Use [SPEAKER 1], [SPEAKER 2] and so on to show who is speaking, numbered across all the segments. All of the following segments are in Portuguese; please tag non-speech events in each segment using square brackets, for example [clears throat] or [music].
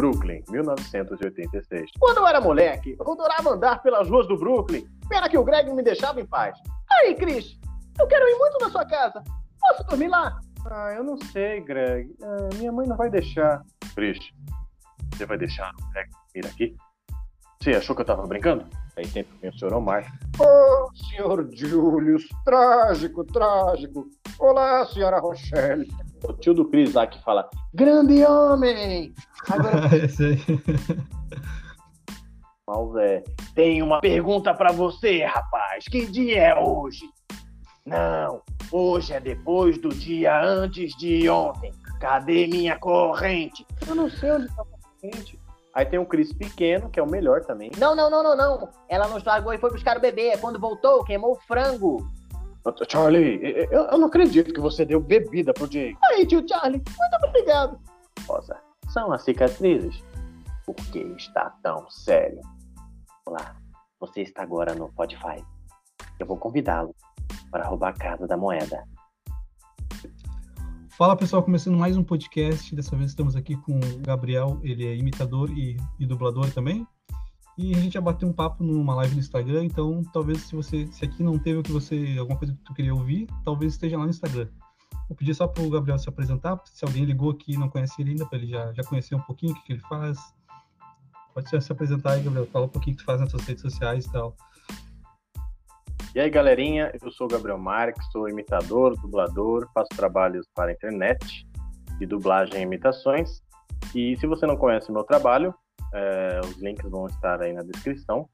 [SPEAKER 1] Brooklyn, 1986. Quando eu era moleque, eu adorava andar pelas ruas do Brooklyn. Pena que o Greg não me deixava em paz. Aí, Chris, eu quero ir muito na sua casa. Posso dormir lá? Ah, eu não sei, Greg. Ah, minha mãe não vai deixar. Chris, você vai deixar o Greg vir aqui? Você achou que eu tava brincando? Aí sempre senhor Omar. Oh, senhor Julius, trágico, trágico. Olá, senhora Rochelle. O tio do Cris lá que fala, grande homem! Agora... Mas, [laughs] é, tem uma pergunta para você, rapaz. Que dia é hoje? Não, hoje é depois do dia antes de ontem. Cadê minha corrente? Eu não sei onde tá a corrente. Aí tem um Chris pequeno, que é o melhor também.
[SPEAKER 2] Não, não, não, não, não. Ela nos largou e foi buscar o bebê. Quando voltou, queimou o frango.
[SPEAKER 1] Charlie, eu, eu não acredito que você deu bebida pro Jake.
[SPEAKER 2] Aí, tio Charlie, muito obrigado.
[SPEAKER 1] Rosa, são as cicatrizes? Por que está tão sério? Olá, você está agora no Spotify. Eu vou convidá-lo para roubar a casa da moeda.
[SPEAKER 3] Fala pessoal, começando mais um podcast. Dessa vez estamos aqui com o Gabriel, ele é imitador e, e dublador também. E a gente já bateu um papo numa live no Instagram, então talvez se você se aqui não teve o que você alguma coisa que tu queria ouvir, talvez esteja lá no Instagram. Vou pedir só para o Gabriel se apresentar, se alguém ligou aqui e não conhece ele ainda, para ele já, já conhecer um pouquinho o que, que ele faz. Pode se apresentar aí, Gabriel, fala um pouquinho o que tu faz nas suas redes sociais e tal.
[SPEAKER 1] E aí, galerinha, eu sou o Gabriel Marques, sou imitador, dublador, faço trabalhos para a internet de dublagem e imitações. E se você não conhece meu trabalho, é, os links vão estar aí na descrição,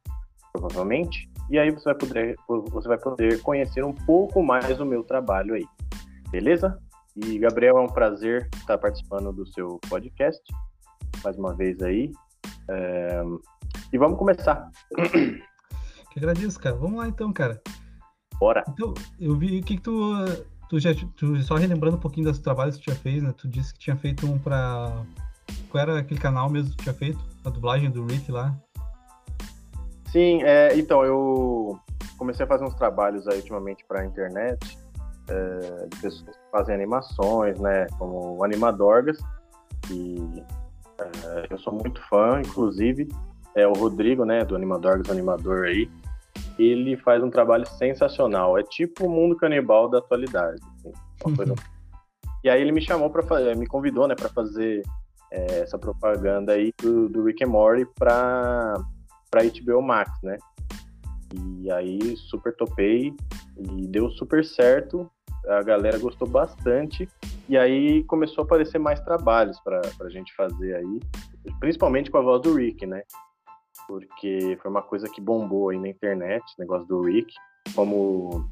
[SPEAKER 1] provavelmente. E aí você vai poder, você vai poder conhecer um pouco mais do meu trabalho aí. Beleza? E Gabriel, é um prazer estar participando do seu podcast mais uma vez aí. É... E vamos começar. [coughs]
[SPEAKER 3] Que agradeço, cara. Vamos lá então, cara.
[SPEAKER 1] Bora.
[SPEAKER 3] Então, eu vi o que, que tu, tu já tu, só relembrando um pouquinho dos trabalhos que tu já fez, né? Tu disse que tinha feito um pra. Qual era aquele canal mesmo que tu tinha feito? A dublagem do Rick lá?
[SPEAKER 1] Sim, é, então eu comecei a fazer uns trabalhos aí ultimamente para a internet é, de pessoas que fazem animações, né? Como Animadorgas. E é, eu sou muito fã, inclusive é o Rodrigo, né? Do Animadorgas, animador aí ele faz um trabalho sensacional. É tipo o mundo canibal da atualidade. Assim, [laughs] e aí ele me chamou para fazer, me convidou, né, para fazer é, essa propaganda aí do, do Rick and Morty para para HBO Max, né? E aí super topei e deu super certo. A galera gostou bastante e aí começou a aparecer mais trabalhos para a gente fazer aí, principalmente com a voz do Rick, né? porque foi uma coisa que bombou aí na internet, negócio do Rick, como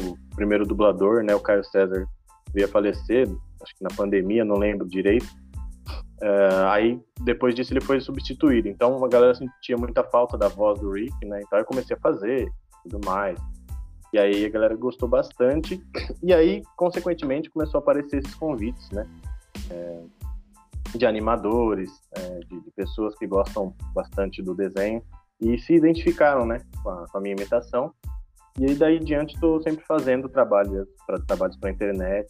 [SPEAKER 1] o primeiro dublador, né, o Caio César, veio a falecer, acho que na pandemia, não lembro direito. Uh, aí, depois disso, ele foi substituído. Então, a galera sentia muita falta da voz do Rick, né? Então, eu comecei a fazer tudo mais. E aí, a galera gostou bastante. E aí, consequentemente, começou a aparecer esses convites, né? É, de animadores, é, de, de, pessoas que gostam bastante do desenho e se identificaram, né, com a, com a minha imitação. E aí daí diante estou sempre fazendo trabalho, trabalhos para internet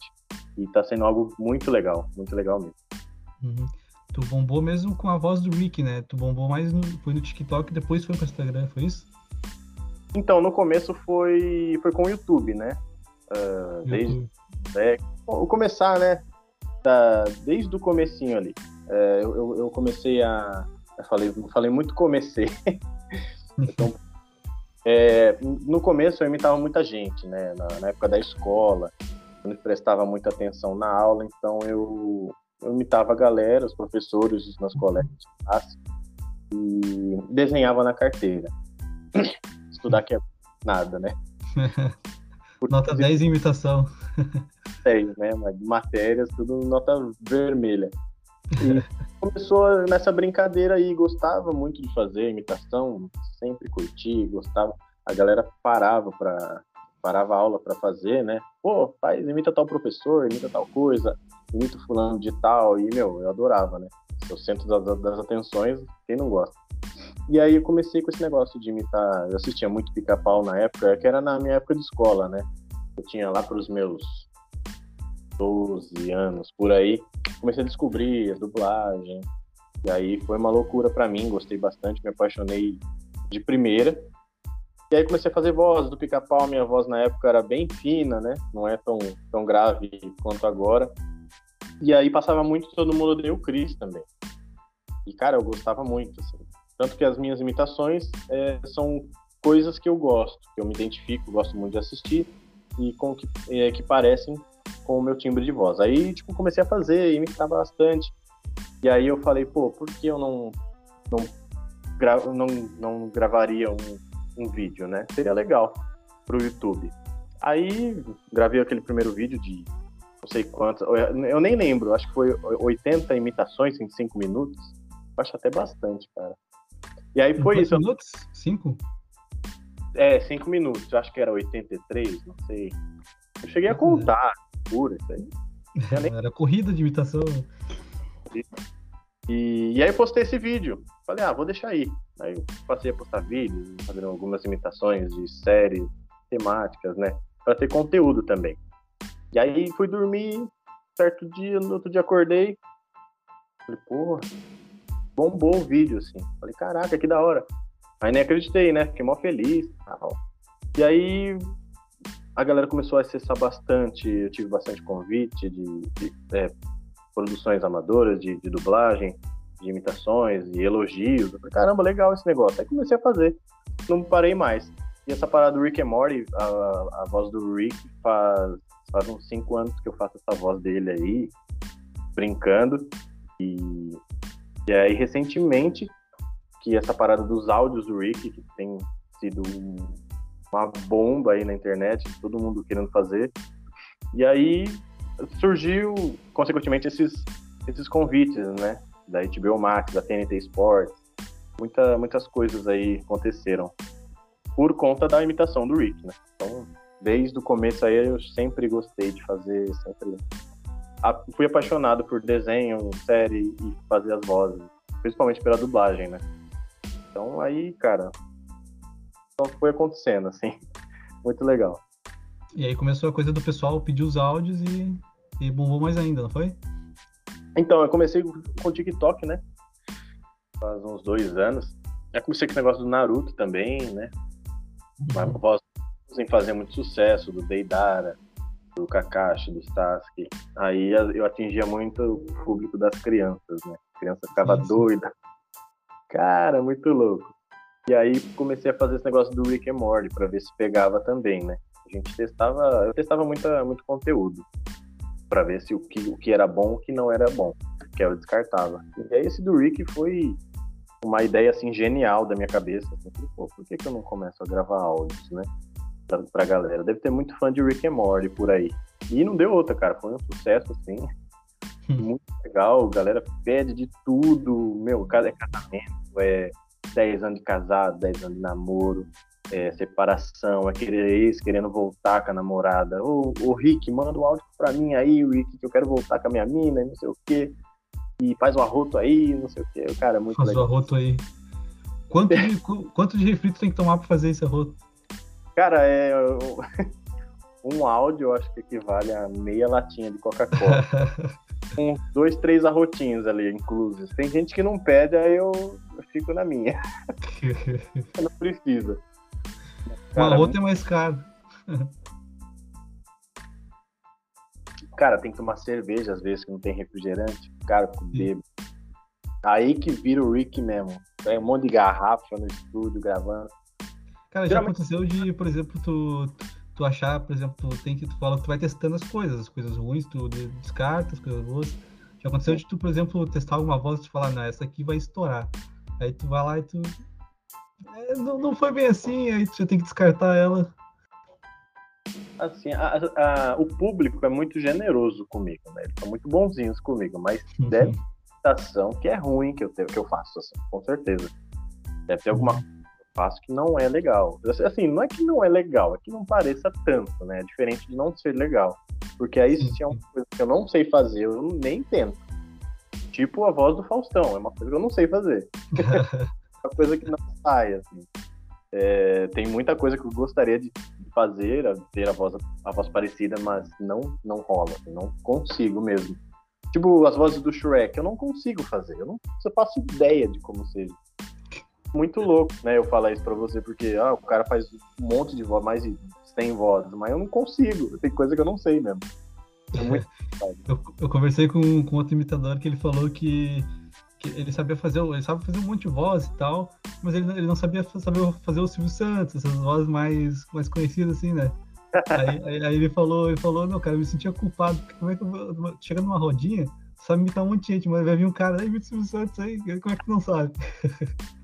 [SPEAKER 1] e está sendo algo muito legal, muito legal mesmo.
[SPEAKER 3] Uhum. Tu bombou mesmo com a voz do Rick, né? Tu bombou mais no, foi no TikTok, depois foi para Instagram, foi isso?
[SPEAKER 1] Então, no começo foi, foi com o YouTube, né? Uh, YouTube. Desde, é, o começar, né? tá desde o comecinho ali. É, eu, eu, comecei a. Eu falei, falei muito comecei. [laughs] então, é, no começo eu imitava muita gente, né? Na, na, época da escola, eu não prestava muita atenção na aula, então eu, eu imitava a galera, os professores nas colegas de classe, e desenhava na carteira. [coughs] Estudar que é nada, né? [laughs]
[SPEAKER 3] Nota 10 em imitação. [laughs]
[SPEAKER 1] 10, né? Matérias, tudo nota vermelha. E [laughs] começou nessa brincadeira aí, gostava muito de fazer imitação, sempre curti, gostava. A galera parava para parava a aula para fazer, né? Pô, faz, imita tal professor, imita tal coisa, imita fulano de tal, e, meu, eu adorava, né? O centro das, das atenções, quem não gosta? E aí eu comecei com esse negócio de imitar, eu assistia muito pica-pau na época, que era na minha época de escola, né? Eu tinha lá para os meus 12 anos, por aí, comecei a descobrir a dublagem. E aí foi uma loucura para mim, gostei bastante, me apaixonei de primeira. E aí comecei a fazer voz do pica-pau, minha voz na época era bem fina, né? Não é tão, tão grave quanto agora. E aí passava muito Todo Mundo Odeia o Chris também. E, cara, eu gostava muito, assim. Tanto que as minhas imitações é, são coisas que eu gosto, que eu me identifico, gosto muito de assistir e com que, é, que parecem com o meu timbre de voz. Aí, tipo, comecei a fazer, imitar bastante. E aí eu falei, pô, por que eu não não, gra não, não gravaria um, um vídeo, né? Seria legal pro YouTube. Aí gravei aquele primeiro vídeo de não sei quantos, eu nem lembro, acho que foi 80 imitações em 5 minutos. Acho até bastante, cara. E aí foi isso.
[SPEAKER 3] minutos? 5?
[SPEAKER 1] É, 5 minutos. Acho que era 83, não sei. Eu cheguei a contar, pura, isso aí. [laughs]
[SPEAKER 3] Era corrida de imitação.
[SPEAKER 1] E, e aí postei esse vídeo. Falei, ah, vou deixar aí. Aí eu passei a postar vídeos, fazendo algumas imitações de séries temáticas, né? Pra ter conteúdo também. E aí fui dormir, certo dia, no outro dia acordei. Falei, porra, bombou o vídeo, assim. Falei, caraca, que da hora. Aí nem acreditei, né? Fiquei mó feliz tal. E aí a galera começou a acessar bastante, eu tive bastante convite de, de é, produções amadoras, de, de, dublagem, de imitações e elogios. Eu falei, caramba, legal esse negócio. Aí comecei a fazer, não parei mais. E essa parada do Rick and Morty, a, a voz do Rick faz, faz uns cinco anos que eu faço essa voz dele aí, brincando. E, e aí, recentemente, que essa parada dos áudios do Rick, que tem sido uma bomba aí na internet, todo mundo querendo fazer. E aí surgiu, consequentemente, esses, esses convites, né? Da HBO Max, da TNT Sports. Muita, muitas coisas aí aconteceram por conta da imitação do Rick, né? Então, desde o começo aí eu sempre gostei de fazer, sempre fui apaixonado por desenho, série e fazer as vozes, principalmente pela dublagem, né? Então aí, cara, então foi acontecendo, assim. [laughs] Muito legal.
[SPEAKER 3] E aí começou a coisa do pessoal pedir os áudios e, e bombou mais ainda, não foi?
[SPEAKER 1] Então, eu comecei com o TikTok, né? Faz uns dois anos. Já comecei com o negócio do Naruto também, né? Uhum. Voz em fazer muito sucesso, do Deidara, do Kakashi, do Sasuke. Aí eu atingia muito o público das crianças, né? A criança ficava doida. Cara, muito louco. E aí comecei a fazer esse negócio do Rick and Morty para ver se pegava também, né? A gente testava, eu testava muita, muito conteúdo para ver se o que, o que era bom, o que não era bom, que eu descartava. E aí esse do Rick foi uma ideia assim genial da minha cabeça. Assim, Pô, por que, que eu não começo a gravar áudios, né? Pra, pra galera. Deve ter muito fã de Rick and Morty por aí. E não deu outra, cara. Foi um sucesso, assim. Hum. Muito legal. A galera pede de tudo. Meu, cada é casamento, é 10 anos de casado, 10 anos de namoro, é, separação, aquele ex querendo voltar com a namorada. Ô, ô Rick, manda o um áudio pra mim aí, Rick, que eu quero voltar com a minha mina, não sei o quê. E faz o arroto aí, não sei o quê. Cara, é muito
[SPEAKER 3] faz
[SPEAKER 1] legal.
[SPEAKER 3] Faz o arroto aí. Quanto de, [laughs] quanto de refrito tem que tomar pra fazer esse arroto?
[SPEAKER 1] Cara, é. [laughs] Um áudio eu acho que equivale a meia latinha de Coca-Cola. [laughs] uns dois, três arrotinhos ali, inclusos. Tem gente que não pede, aí eu, eu fico na minha. [laughs] não precisa.
[SPEAKER 3] O arroto é mais caro.
[SPEAKER 1] Cara, tem que tomar cerveja às vezes que não tem refrigerante. Cara, eu bebo. Aí que vira o Rick mesmo. Tem um monte de garrafa no estúdio gravando.
[SPEAKER 3] Cara, já Geralmente... aconteceu de, por exemplo, tu tu achar, por exemplo, tu tem que tu fala que tu vai testando as coisas, as coisas ruins, tu descarta as coisas boas. Já aconteceu de tu, por exemplo, testar alguma voz e tu falar, não, essa aqui vai estourar. Aí tu vai lá e tu. É, não, não foi bem assim, aí tu já tem que descartar ela.
[SPEAKER 1] Assim, a, a, o público é muito generoso comigo, né? Eles são muito bonzinhos comigo, mas uhum. deve ter situação que é ruim que eu, que eu faço, assim, com certeza. Deve ter alguma faço que não é legal. Assim, não é que não é legal, é que não pareça tanto, né? É diferente de não ser legal. Porque aí, se é uma coisa que eu não sei fazer, eu nem tento. Tipo a voz do Faustão, é uma coisa que eu não sei fazer. é [laughs] uma coisa que não sai, assim. É, tem muita coisa que eu gostaria de fazer, ter a voz, a voz parecida, mas não, não rola, assim, não consigo mesmo. Tipo, as vozes do Shrek, eu não consigo fazer. Eu não eu faço ideia de como seja. Muito louco, né? Eu falar isso pra você, porque ah, o cara faz um monte de voz, mais de 100 vozes, mas eu não consigo. Tem coisa que eu não sei mesmo. É muito... [laughs]
[SPEAKER 3] eu, eu conversei com, com outro imitador que ele falou que, que ele sabia fazer, ele sabe fazer um monte de voz e tal, mas ele, ele não sabia saber fazer o Silvio Santos, essas vozes mais, mais conhecidas assim, né? Aí, aí, aí, ele falou, ele falou, não, cara, eu me sentia culpado, como é que eu vou. Chega numa rodinha, sabe imitar um monte de gente, mas vai vir um cara, aí imita o Silvio Santos aí, como é que tu não sabe? [laughs]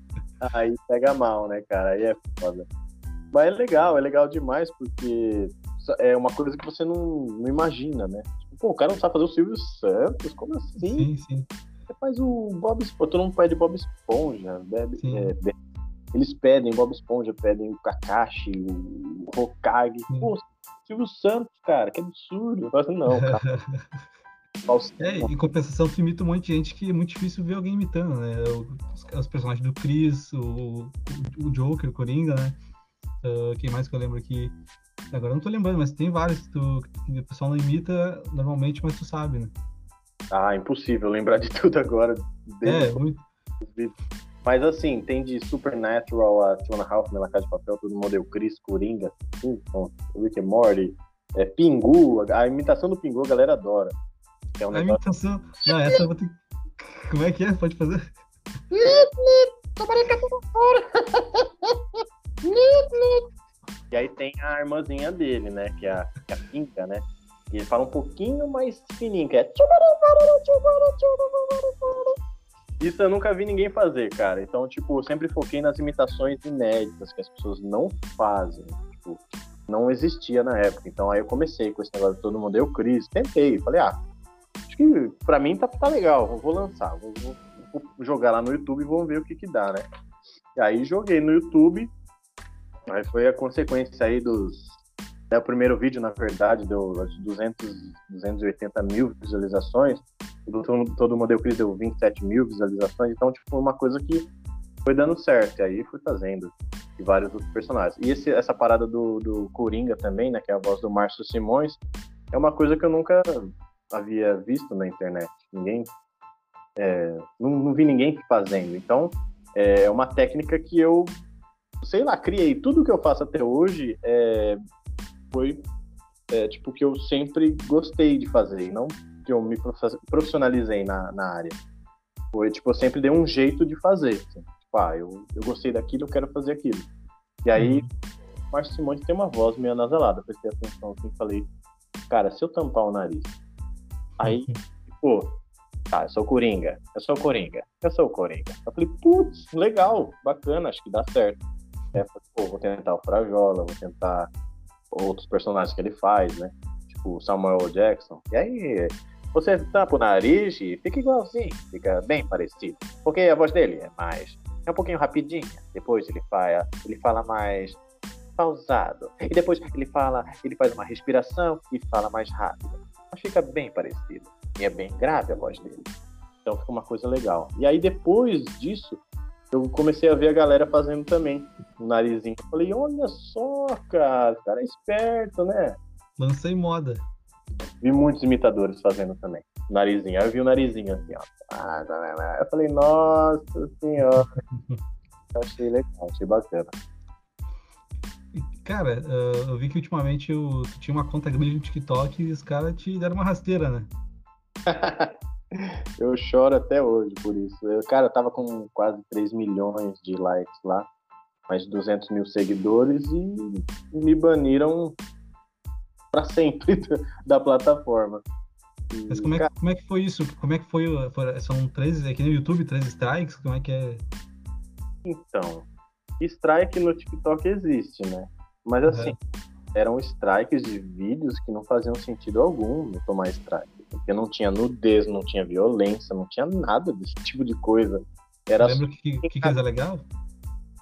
[SPEAKER 1] Aí pega mal, né, cara? Aí é foda. Mas é legal, é legal demais, porque é uma coisa que você não, não imagina, né? Tipo, pô, o cara não sabe fazer o Silvio Santos? Como assim?
[SPEAKER 3] Sim, sim.
[SPEAKER 1] Você faz o Bob Esponja, todo mundo pede Bob Esponja, bebe, é, bebe. Eles pedem Bob Esponja, pedem o Kakashi, o Hokage. Pô, Silvio Santos, cara, que absurdo. Eu falo assim, não, cara. [laughs]
[SPEAKER 3] É, em compensação, tu imita um monte de gente que é muito difícil ver alguém imitando, né? Os, os personagens do Chris, o, o Joker, o Coringa, né? Uh, quem mais que eu lembro aqui? Agora eu não tô lembrando, mas tem vários que, tu, que o pessoal não imita normalmente, mas tu sabe, né?
[SPEAKER 1] Ah, impossível lembrar de [laughs] tudo agora.
[SPEAKER 3] É, muito.
[SPEAKER 1] Mas assim, tem de Supernatural a Two and a Half, Casa de Papel, todo mundo é o Chris, Coringa, Simpsons, Rick and Morty, é, Pingu, a imitação do Pingu a galera adora.
[SPEAKER 3] É um a imitação. Não, essa eu vou ter. Como é que é? Pode fazer?
[SPEAKER 1] E aí tem a irmãzinha dele, né? Que é a, que é a Pinca, né? E ele fala um pouquinho mais fininho, que é. Isso eu nunca vi ninguém fazer, cara. Então, tipo, eu sempre foquei nas imitações inéditas que as pessoas não fazem. Tipo, não existia na época. Então aí eu comecei com esse negócio de todo mundo. Eu, Cris, tentei. Falei, ah, acho que pra mim tá, tá legal, vou lançar. Vou, vou, vou jogar lá no YouTube e vamos ver o que que dá, né? E aí joguei no YouTube. Aí foi a consequência aí dos. É, o primeiro vídeo, na verdade, deu 200, 280 mil visualizações. Todo, todo Model Cris deu 27 mil visualizações. Então, tipo, uma coisa que foi dando certo. E aí fui fazendo. E vários outros personagens. E esse, essa parada do, do Coringa também, né? Que é a voz do Márcio Simões. É uma coisa que eu nunca havia visto na internet. Ninguém. É, não, não, vi ninguém fazendo. Então, é uma técnica que eu, sei lá, criei. Tudo que eu faço até hoje é, foi é, tipo que eu sempre gostei de fazer, e não que eu me profissionalizei na, na área. Foi tipo, eu sempre dei um jeito de fazer. Assim. Tipo, ah, eu, eu gostei daquilo, eu quero fazer aquilo. E aí, uhum. Márcio Simões tem uma voz meio anasalada, prestei atenção assim falei, cara, se eu tampar o nariz Aí, pô, tá, eu sou o Coringa, eu sou o Coringa, eu sou o Coringa. Eu falei, putz, legal, bacana, acho que dá certo. É, pô, vou tentar o Frajola, vou tentar outros personagens que ele faz, né? Tipo Samuel Jackson. E aí, você tampa o nariz e fica igualzinho, fica bem parecido. Porque a voz dele é mais. É um pouquinho rapidinha. Depois ele fala, ele fala mais pausado. E depois ele fala, ele faz uma respiração e fala mais rápido mas fica bem parecido. E é bem grave a voz dele. Então fica uma coisa legal. E aí depois disso, eu comecei a ver a galera fazendo também o narizinho. Eu falei, olha só, cara, o cara é esperto, né?
[SPEAKER 3] Lancei moda.
[SPEAKER 1] Vi muitos imitadores fazendo também. Narizinho. Aí eu vi o narizinho assim, ó. Eu falei, nossa senhora. [laughs] achei legal, achei bacana.
[SPEAKER 3] Cara, uh, eu vi que ultimamente eu, tu tinha uma conta grande no TikTok e os caras te deram uma rasteira, né? [laughs]
[SPEAKER 1] eu choro até hoje por isso. Eu, cara, eu tava com quase 3 milhões de likes lá, mais de 200 mil seguidores e me baniram para sempre [laughs] da plataforma.
[SPEAKER 3] E, Mas como é, cara... como é que foi isso? Como é que foi? São três, aqui no YouTube, três strikes? Como é que é?
[SPEAKER 1] Então, strike no TikTok existe, né? Mas assim, uhum. eram strikes de vídeos que não faziam sentido algum tomar strike. Porque não tinha nudez, não tinha violência, não tinha nada desse tipo de coisa.
[SPEAKER 3] Era Lembra que, que, que coisa legal?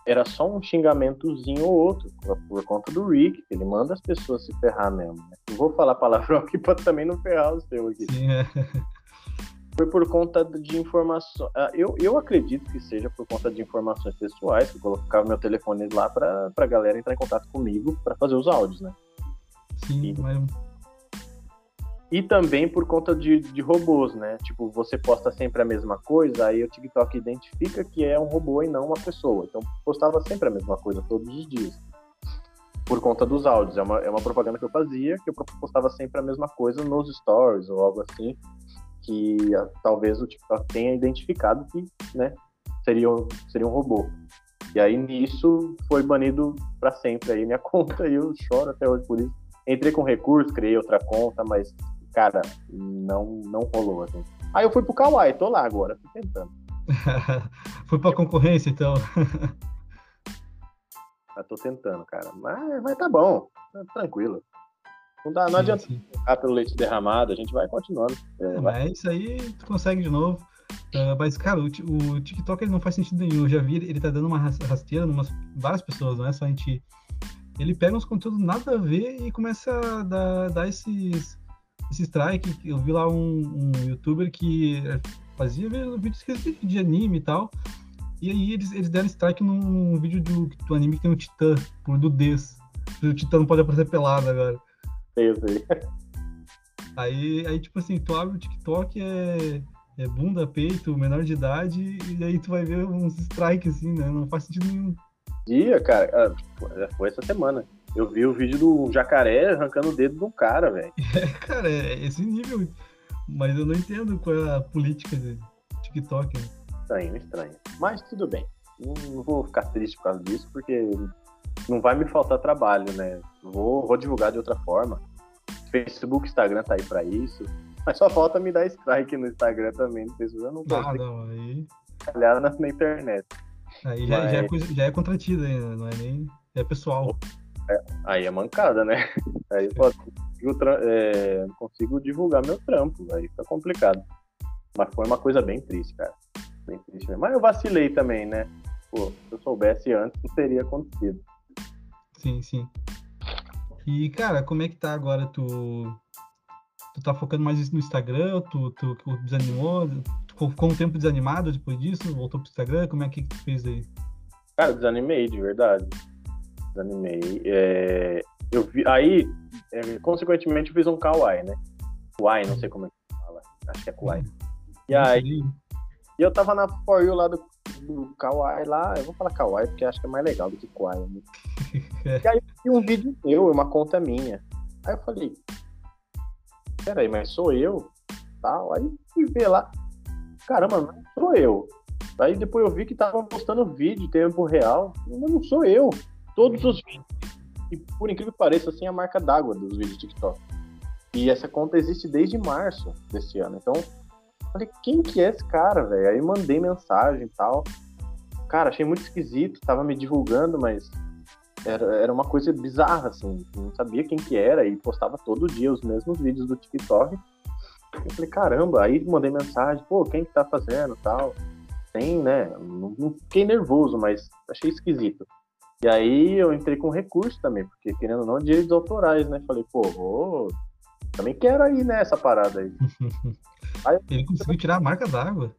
[SPEAKER 1] Era só um xingamentozinho ou outro, por conta do Rick, que ele manda as pessoas se ferrar mesmo. Né? Não vou falar palavrão aqui pra também não ferrar o seu aqui.
[SPEAKER 3] Sim, é. [laughs]
[SPEAKER 1] foi por conta de informações. Ah, eu, eu acredito que seja por conta de informações pessoais, que eu colocava meu telefone lá para a galera entrar em contato comigo para fazer os áudios, né?
[SPEAKER 3] Sim, e, mas...
[SPEAKER 1] E também por conta de, de robôs, né? Tipo, você posta sempre a mesma coisa, aí o TikTok identifica que é um robô e não uma pessoa. Então, postava sempre a mesma coisa todos os dias. Por conta dos áudios. É uma, é uma propaganda que eu fazia, que eu postava sempre a mesma coisa nos stories ou algo assim, que ah, talvez o TikTok tenha identificado que, né, seria, seria um robô. E aí nisso foi banido para sempre aí minha [laughs] conta e eu choro até hoje por isso. Entrei com recurso, criei outra conta, mas cara, não não rolou assim. Aí eu fui pro Kawaii, tô lá agora, tô tentando. [laughs]
[SPEAKER 3] Foi pra concorrência então.
[SPEAKER 1] Eu [laughs] tô tentando, cara. Mas vai tá bom, tá tranquilo. Não, dá, não sim, adianta sim. ficar pelo leite derramado, a gente vai continuando.
[SPEAKER 3] É, vai. Mas isso aí tu consegue de novo. Uh, mas, cara, o, o, TikTok ele não faz sentido nenhum. Eu já vi, ele tá dando uma rasteira em várias pessoas, não é só a gente. Ele pega uns conteúdos nada a ver e começa a dar, dar esses, esse strike. Eu vi lá um, um youtuber que fazia vídeos de anime e tal. E aí eles, eles deram strike num vídeo do, do anime que tem o Titã, do Des. O Titã não pode aparecer pelado agora.
[SPEAKER 1] Sei, sei.
[SPEAKER 3] Aí, aí, tipo assim, tu abre o TikTok, é é bunda, peito, menor de idade, e aí tu vai ver uns strikes assim, né? Não faz sentido nenhum.
[SPEAKER 1] Dia, cara, ah, foi essa semana. Eu vi o vídeo do jacaré arrancando o dedo de um cara, velho. [laughs]
[SPEAKER 3] É, cara, é esse nível. Mas eu não entendo qual é a política de TikTok. Né?
[SPEAKER 1] Estranho, estranho. Mas tudo bem. Não, não, vou ficar triste por causa disso, porque não vai me faltar trabalho, né? Vou, vou divulgar de outra forma. Facebook, Instagram tá aí pra isso. Mas só falta me dar strike no Instagram também. Não sei se eu não
[SPEAKER 3] posso. Ah, não, aí.
[SPEAKER 1] Olhar na, na, internet.
[SPEAKER 3] Aí já, Mas... já, é, já é contratida ainda, não é nem. É pessoal.
[SPEAKER 1] É, aí é mancada, né? [laughs] Aí eu consigo, é, não consigo divulgar meu trampo, aí fica complicado. Mas foi uma coisa bem triste, cara. Bem triste mesmo. Mas eu vacilei também, né? Pô, se eu soubesse antes, não teria acontecido.
[SPEAKER 3] Sim, sim. E, cara, como é que tá agora tu tu tá focando mais no Instagram, tu, tu, tu desanimou, tu ficou um tempo desanimado depois disso, voltou pro Instagram, como é que tu fez aí?
[SPEAKER 1] Cara, desanimei, de verdade. Desanimei. É, eu vi, aí, é, consequentemente, eu fiz um Kawaii, né? Kawaii, não sei como é que fala. Acho que é Kawaii. E aí, e eu tava na For You lá do, do Kawaii lá, eu vou falar Kawaii porque acho que é mais legal do que Kawaii. Né? [laughs] e aí eu vi um vídeo meu, uma conta minha. Aí eu falei, peraí, mas sou eu? Tal. Aí fui ver lá, caramba, não sou eu. Aí depois eu vi que estavam postando vídeo em tempo real, mas não sou eu. Todos os vídeos. E por incrível que pareça, assim, a marca d'água dos vídeos TikTok. E essa conta existe desde março desse ano. Então, falei, quem que é esse cara, velho? Aí mandei mensagem e tal. Cara, achei muito esquisito, tava me divulgando, mas era, era uma coisa bizarra, assim. Não sabia quem que era e postava todo dia os mesmos vídeos do TikTok. Eu falei, caramba, aí mandei mensagem, pô, quem que tá fazendo tal. Tem, né? Não, não fiquei nervoso, mas achei esquisito. E aí eu entrei com recurso também, porque querendo ou não, direitos autorais, né? Falei, pô, vou... também quero aí, né, essa parada aí. [laughs]
[SPEAKER 3] aí Ele conseguiu tirar a marca d'água.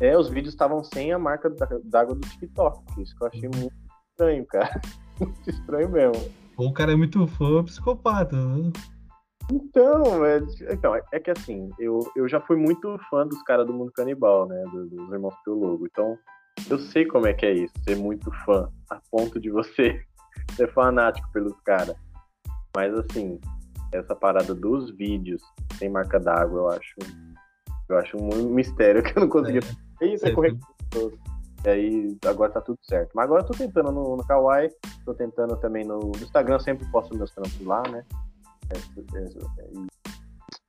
[SPEAKER 1] É, os vídeos estavam sem a marca d'água do TikTok. Isso que eu achei muito estranho, cara. [laughs] Muito estranho mesmo.
[SPEAKER 3] O cara é muito fã, psicopata, né?
[SPEAKER 1] Então, é, então, é que assim, eu, eu já fui muito fã dos caras do mundo canibal, né? Dos, dos irmãos Piologo. Então, eu sei como é que é isso, ser muito fã, a ponto de você [laughs] ser fanático pelos caras. Mas assim, essa parada dos vídeos sem marca d'água, eu acho. Eu acho um mistério [laughs] que eu não conseguia. É, isso é correto. E aí agora tá tudo certo. Mas agora eu tô tentando no, no Kawaii, tô tentando também no, no Instagram, sempre posto meus trampos lá, né? É, é, é,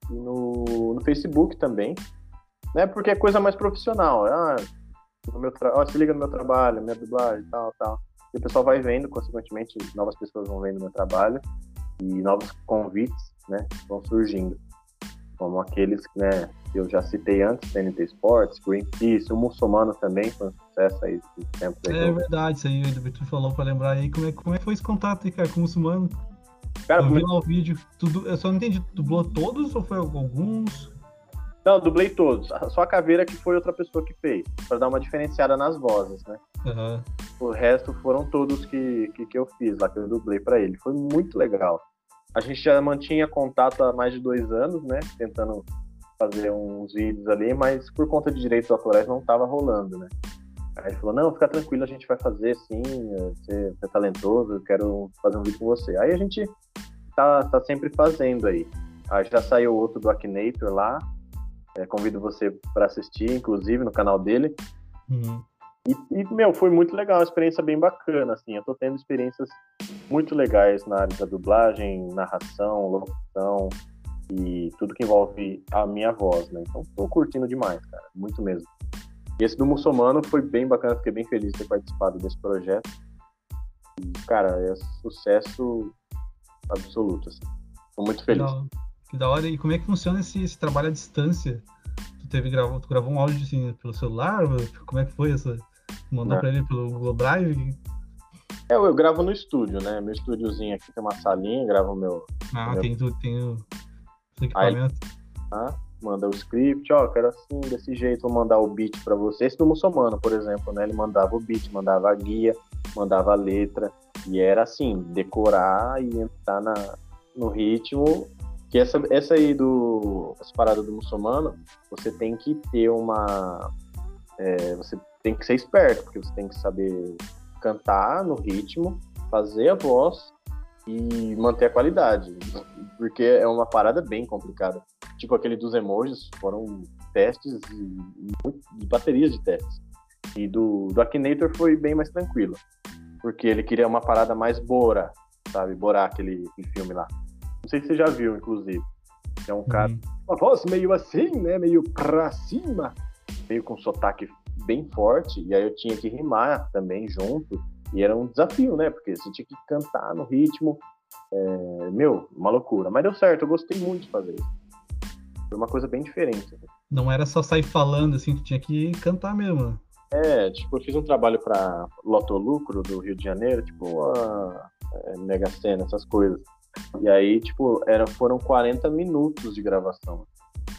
[SPEAKER 1] e, no, no Facebook também, né? Porque é coisa mais profissional. Ah, no meu tra... se liga no meu trabalho, minha dublagem, tal, tal. E o pessoal vai vendo, consequentemente, novas pessoas vão vendo meu trabalho e novos convites, né? Vão surgindo como aqueles né, que eu já citei antes, TNT Sports, Greenpeace, o muçulmano também foi aí do tempo.
[SPEAKER 3] É verdade, isso aí tu falou para lembrar aí como é, como é que foi esse contato aí, cara, com o muçulmano. Cara, eu vi lá o vídeo, tu, eu só não entendi, tu dublou todos ou foi alguns?
[SPEAKER 1] Não, dublei todos. Só a caveira que foi outra pessoa que fez, para dar uma diferenciada nas vozes, né? Uhum. O resto foram todos que, que, que eu fiz lá, que eu dublei para ele. Foi muito legal. a gente já mantinha contato há mais de dois anos, né? Tentando fazer uns vídeos ali, mas por conta de direitos autorais não estava rolando, né? Aí ele falou, não, fica tranquilo, a gente vai fazer sim, você é talentoso, eu quero fazer um vídeo com você. Aí a gente tá, tá sempre fazendo aí. Aí já saiu outro do Akinator lá, é, convido você para assistir, inclusive, no canal dele.
[SPEAKER 3] Uhum.
[SPEAKER 1] E, e, meu, foi muito legal, uma experiência bem bacana, assim. Eu tô tendo experiências muito legais na área da dublagem, narração, locução e tudo que envolve a minha voz, né? Então, tô curtindo demais, cara, muito mesmo. E esse do muçulmano foi bem bacana, fiquei bem feliz de ter participado desse projeto. E, cara, é sucesso absoluto, assim. Tô muito feliz.
[SPEAKER 3] Que da, que da hora. E como é que funciona esse, esse trabalho à distância? Tu teve gravou, tu gravou um áudio assim pelo celular? Como é que foi essa? Mandou pra ele pelo Google Drive?
[SPEAKER 1] É, eu, eu gravo no estúdio, né? Meu estúdiozinho aqui tem uma salinha, gravo meu.
[SPEAKER 3] Ah,
[SPEAKER 1] meu...
[SPEAKER 3] tem tudo, tem o equipamento.
[SPEAKER 1] Aí, ah, manda o script, ó, quero assim, desse jeito, vou mandar o beat para você. Esse do muçulmano, por exemplo, né? Ele mandava o beat, mandava a guia, mandava a letra. E era assim, decorar e entrar na, no ritmo. Que essa, essa aí do. Essa parada do muçulmano, você tem que ter uma. É, você tem que ser esperto, porque você tem que saber cantar no ritmo, fazer a voz e manter a qualidade. Porque é uma parada bem complicada. Tipo aquele dos emojis, foram testes de baterias de testes. E do, do Akinator foi bem mais tranquilo. Porque ele queria uma parada mais Bora, sabe? Bora, aquele, aquele filme lá. Não sei se você já viu, inclusive. É um cara, uhum. uma voz meio assim, né? Meio pra cima, meio com sotaque bem forte, e aí eu tinha que rimar também junto, e era um desafio, né? Porque você tinha que cantar no ritmo. É, meu, uma loucura. Mas deu certo, eu gostei muito de fazer isso. Foi uma coisa bem diferente.
[SPEAKER 3] Não era só sair falando, assim, tu tinha que cantar mesmo.
[SPEAKER 1] É, tipo, eu fiz um trabalho para Loto Lucro do Rio de Janeiro, tipo, a, a Mega Sena, essas coisas. E aí, tipo, era, foram 40 minutos de gravação.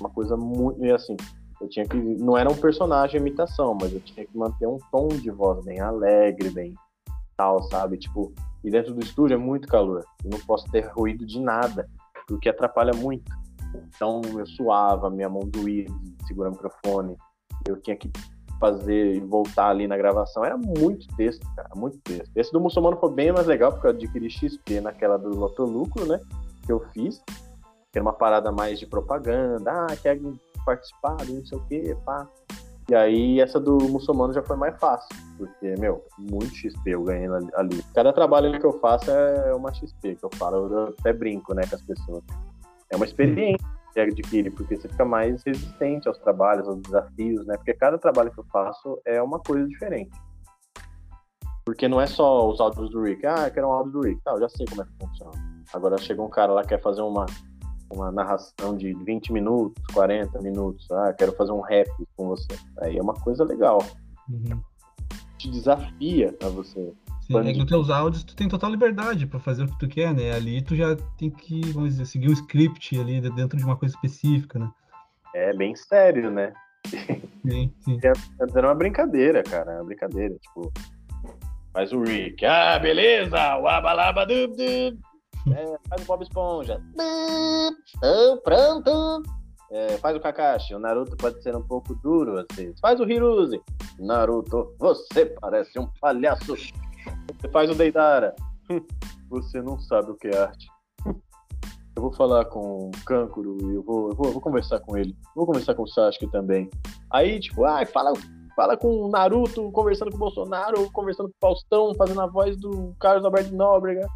[SPEAKER 1] Uma coisa muito. E assim, eu tinha que. Não era um personagem imitação, mas eu tinha que manter um tom de voz bem alegre, bem tal, sabe? Tipo, e dentro do estúdio é muito calor. Eu não posso ter ruído de nada, porque atrapalha muito. Então eu suava, minha mão doía de segurar o microfone. Eu tinha que fazer e voltar ali na gravação. Era muito texto, cara, muito texto. Esse do muçulmano foi bem mais legal, porque eu adquiri XP naquela do Lotolucro, né? Que eu fiz. Que era uma parada mais de propaganda. Ah, quer participado, não sei o quê, pá. E aí essa do muçulmano já foi mais fácil, porque, meu, muito XP eu ganhei ali. Cada trabalho que eu faço é uma XP, que eu falo, eu até brinco, né, com as pessoas. É uma experiência que adquire, porque você fica mais resistente aos trabalhos, aos desafios, né, porque cada trabalho que eu faço é uma coisa diferente. Porque não é só os áudios do Rick, ah, eu quero um áudio do Rick, tá, eu já sei como é que funciona. Agora chega um cara lá que quer fazer uma uma narração de 20 minutos, 40 minutos. Ah, quero fazer um rap com você. Aí é uma coisa legal.
[SPEAKER 3] Uhum.
[SPEAKER 1] Te desafia a você.
[SPEAKER 3] Sim, é nos teus áudios tu tem total liberdade para fazer o que tu quer, né? Ali tu já tem que, vamos dizer, seguir um script ali dentro de uma coisa específica, né?
[SPEAKER 1] É bem sério, né?
[SPEAKER 3] Sim, [laughs] sim.
[SPEAKER 1] É, uma brincadeira, cara. É uma brincadeira. Tipo, faz o Rick. Ah, beleza! Wabalaba dub dub. [laughs] É, faz o Bob Esponja. Estou pronto. É, faz o Kakashi. O Naruto pode ser um pouco duro às vezes. Faz o Hiruzi. Naruto, você parece um palhaço. Você faz o Deidara. [laughs] Você não sabe o que é arte. Eu vou falar com o Kankuro e eu vou, eu vou, eu vou conversar com ele. Vou conversar com o Sasuke também. Aí, tipo, ai, fala, fala com o Naruto, conversando com o Bolsonaro, conversando com o Faustão, fazendo a voz do Carlos Alberto Nóbrega.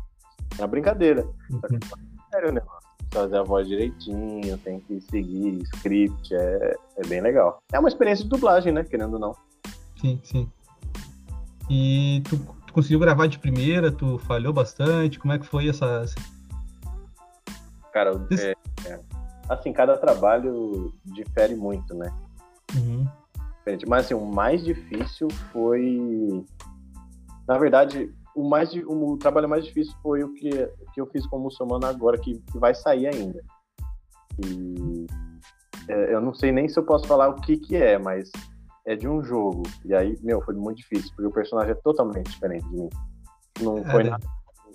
[SPEAKER 1] É uma brincadeira. Uhum. Só que é sério o negócio. Fazer a voz direitinho, tem que seguir script, é, é bem legal. É uma experiência de dublagem, né? Querendo ou não.
[SPEAKER 3] Sim, sim. E tu conseguiu gravar de primeira? Tu falhou bastante? Como é que foi essa.
[SPEAKER 1] Cara, é, é, assim, cada trabalho difere muito, né?
[SPEAKER 3] Uhum.
[SPEAKER 1] Mas assim, o mais difícil foi. Na verdade, o, mais, o trabalho mais difícil foi o que, que eu fiz com o muçulmano agora, que, que vai sair ainda. E é, eu não sei nem se eu posso falar o que que é, mas é de um jogo. E aí, meu, foi muito difícil, porque o personagem é totalmente diferente de mim. Não é, foi nada.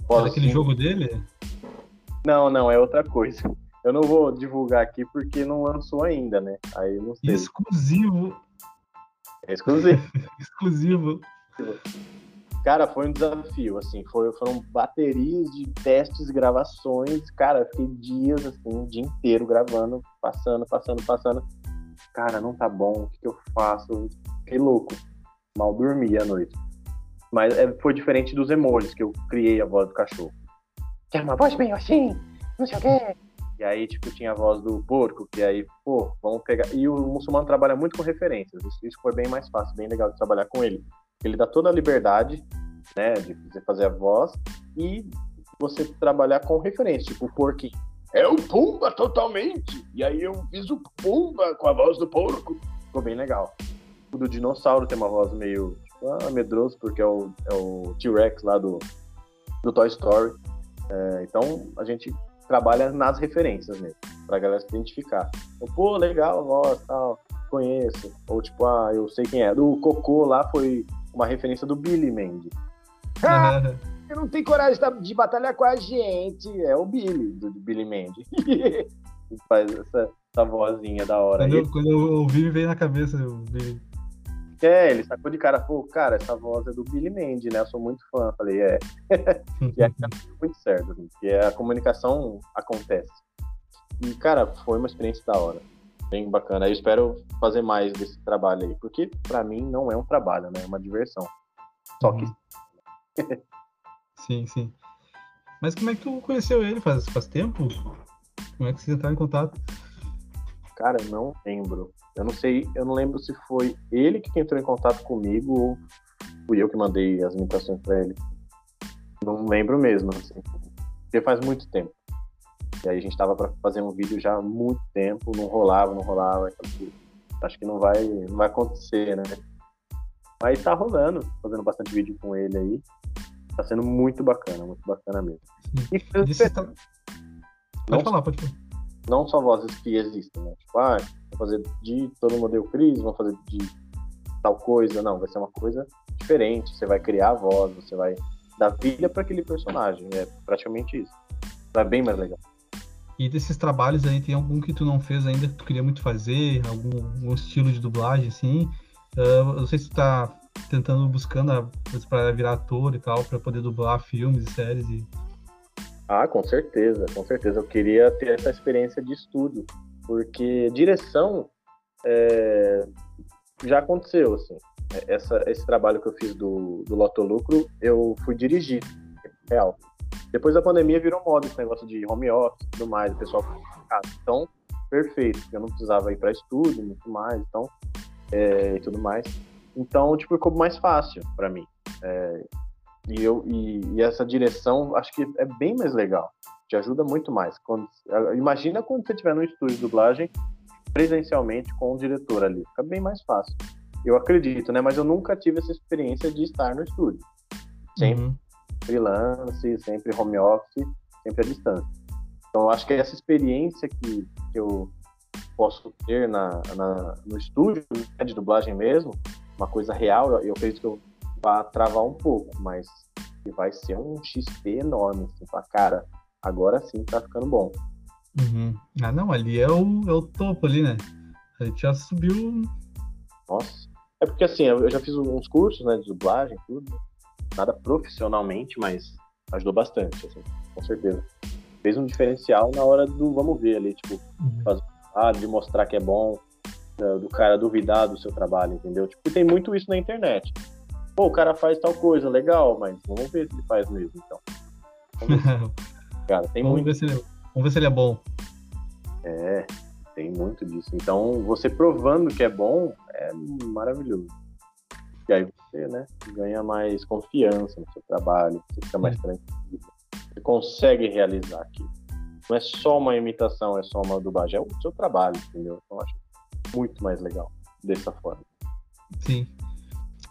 [SPEAKER 3] Não aquele assim. jogo dele?
[SPEAKER 1] Não, não, é outra coisa. [laughs] Eu não vou divulgar aqui porque não lançou ainda, né? Aí não sei.
[SPEAKER 3] Exclusivo.
[SPEAKER 1] É exclusivo. [laughs]
[SPEAKER 3] Exclusivo.
[SPEAKER 1] Cara, foi um desafio, assim, foi, foram baterias de testes, gravações, cara, fiquei dias, assim, o dia inteiro gravando, passando, passando, passando. Cara, não tá bom, o que, que eu faço? Fiquei louco, mal dormi à noite. Mas é, foi diferente dos emojis, que eu criei a voz do cachorro. Quer uma voz meio assim, não sei o quê. E aí, tipo, tinha a voz do porco, que aí, pô, vamos pegar. E o muçulmano trabalha muito com referências, isso, isso foi bem mais fácil, bem legal de trabalhar com ele ele dá toda a liberdade, né, de você fazer a voz e você trabalhar com referência, tipo o porquinho. É o Pumba totalmente! E aí eu fiz o Pumba com a voz do porco. Ficou bem legal. O do dinossauro tem uma voz meio tipo, ah, medroso, porque é o, é o T-Rex lá do, do Toy Story. É, então a gente trabalha nas referências mesmo, pra galera se identificar. Então, Pô, legal a voz, tal, conheço. Ou tipo, ah, eu sei quem é. Do Cocô lá foi uma referência do Billy Mandy. Ah, você não tem coragem de batalhar com a gente. É o Billy, do Billy Mandy. [laughs] Faz essa, essa vozinha da hora.
[SPEAKER 3] Quando, eu, quando eu ouvi, me veio na cabeça o Billy.
[SPEAKER 1] É, ele sacou de cara, pô, cara, essa voz é do Billy Mandy, né? Eu sou muito fã. Falei, é. [laughs] e tá muito certo, assim, porque a comunicação acontece. E, cara, foi uma experiência da hora bem bacana. Eu espero fazer mais desse trabalho aí, porque para mim não é um trabalho, né? É uma diversão. Só que. [laughs]
[SPEAKER 3] Sim, sim. Mas como é que tu conheceu ele? Faz, faz tempo? Como é que vocês entraram em contato?
[SPEAKER 1] Cara, não lembro. Eu não sei, eu não lembro se foi ele que entrou em contato comigo ou fui eu que mandei as imitações para ele. Não lembro mesmo, assim. Porque faz muito tempo. E aí a gente tava para fazer um vídeo já há muito tempo, não rolava, não rolava. Acho que não vai, não vai acontecer, né? Mas tá rolando, fazendo bastante vídeo com ele aí. Tá sendo muito bacana, muito bacana mesmo.
[SPEAKER 3] E, Disse, tá... Pode não, falar, pode falar.
[SPEAKER 1] Não só vozes que existem, né? Tipo, ah, vou fazer de todo mundo deu Cris, vou fazer de tal coisa. Não, vai ser uma coisa diferente. Você vai criar a voz, você vai dar vida para aquele personagem. É praticamente isso. Vai bem mais legal.
[SPEAKER 3] E desses trabalhos aí, tem algum que tu não fez ainda que tu queria muito fazer? Algum, algum estilo de dublagem, assim? Uh, não sei se tu tá tentando, buscando para virar ator e tal, para poder dublar filmes e séries e...
[SPEAKER 1] Ah, com certeza, com certeza. Eu queria ter essa experiência de estudo, porque direção é, já aconteceu, assim. Essa, esse trabalho que eu fiz do, do Loto Lucro, eu fui dirigir, real. Depois da pandemia virou moda esse negócio de home office e tudo mais, o pessoal casa. Então, perfeito, eu não precisava ir para estúdio, muito mais, então, é, e tudo mais. Então, tipo, ficou mais fácil para mim. É, e, eu, e, e, essa direção, acho que é bem mais legal. Te ajuda muito mais. Quando, imagina quando você estiver no estúdio de dublagem, presencialmente com o diretor ali. Fica bem mais fácil. Eu acredito, né? Mas eu nunca tive essa experiência de estar no estúdio. Sempre uhum freelance, sempre home office, sempre à distância. Então, acho que essa experiência que, que eu posso ter na, na, no estúdio né, de dublagem mesmo, uma coisa real, eu acredito que eu vá travar um pouco, mas vai ser um XP enorme, assim, pra cara, agora sim tá ficando bom.
[SPEAKER 3] Uhum. Ah, não, ali é o, é o topo ali, né? A gente já subiu.
[SPEAKER 1] Nossa. É porque assim, eu já fiz uns cursos, né, de dublagem, tudo nada profissionalmente, mas ajudou bastante, assim, com certeza. Fez um diferencial na hora do vamos ver ali, tipo, uhum. fazer, ah, de mostrar que é bom, do cara duvidar do seu trabalho, entendeu? Tipo, tem muito isso na internet. Pô, o cara faz tal coisa, legal, mas vamos ver se ele faz mesmo, então. [laughs] cara, tem
[SPEAKER 3] vamos
[SPEAKER 1] muito.
[SPEAKER 3] Ver se ele, vamos ver se ele é bom.
[SPEAKER 1] É, tem muito disso. Então, você provando que é bom é maravilhoso. E aí você, né, ganha mais confiança no seu trabalho, você fica mais é. tranquilo, você consegue realizar aquilo. Não é só uma imitação, é só uma dublagem, é o seu trabalho, entendeu? Então acho muito mais legal dessa forma.
[SPEAKER 3] Sim.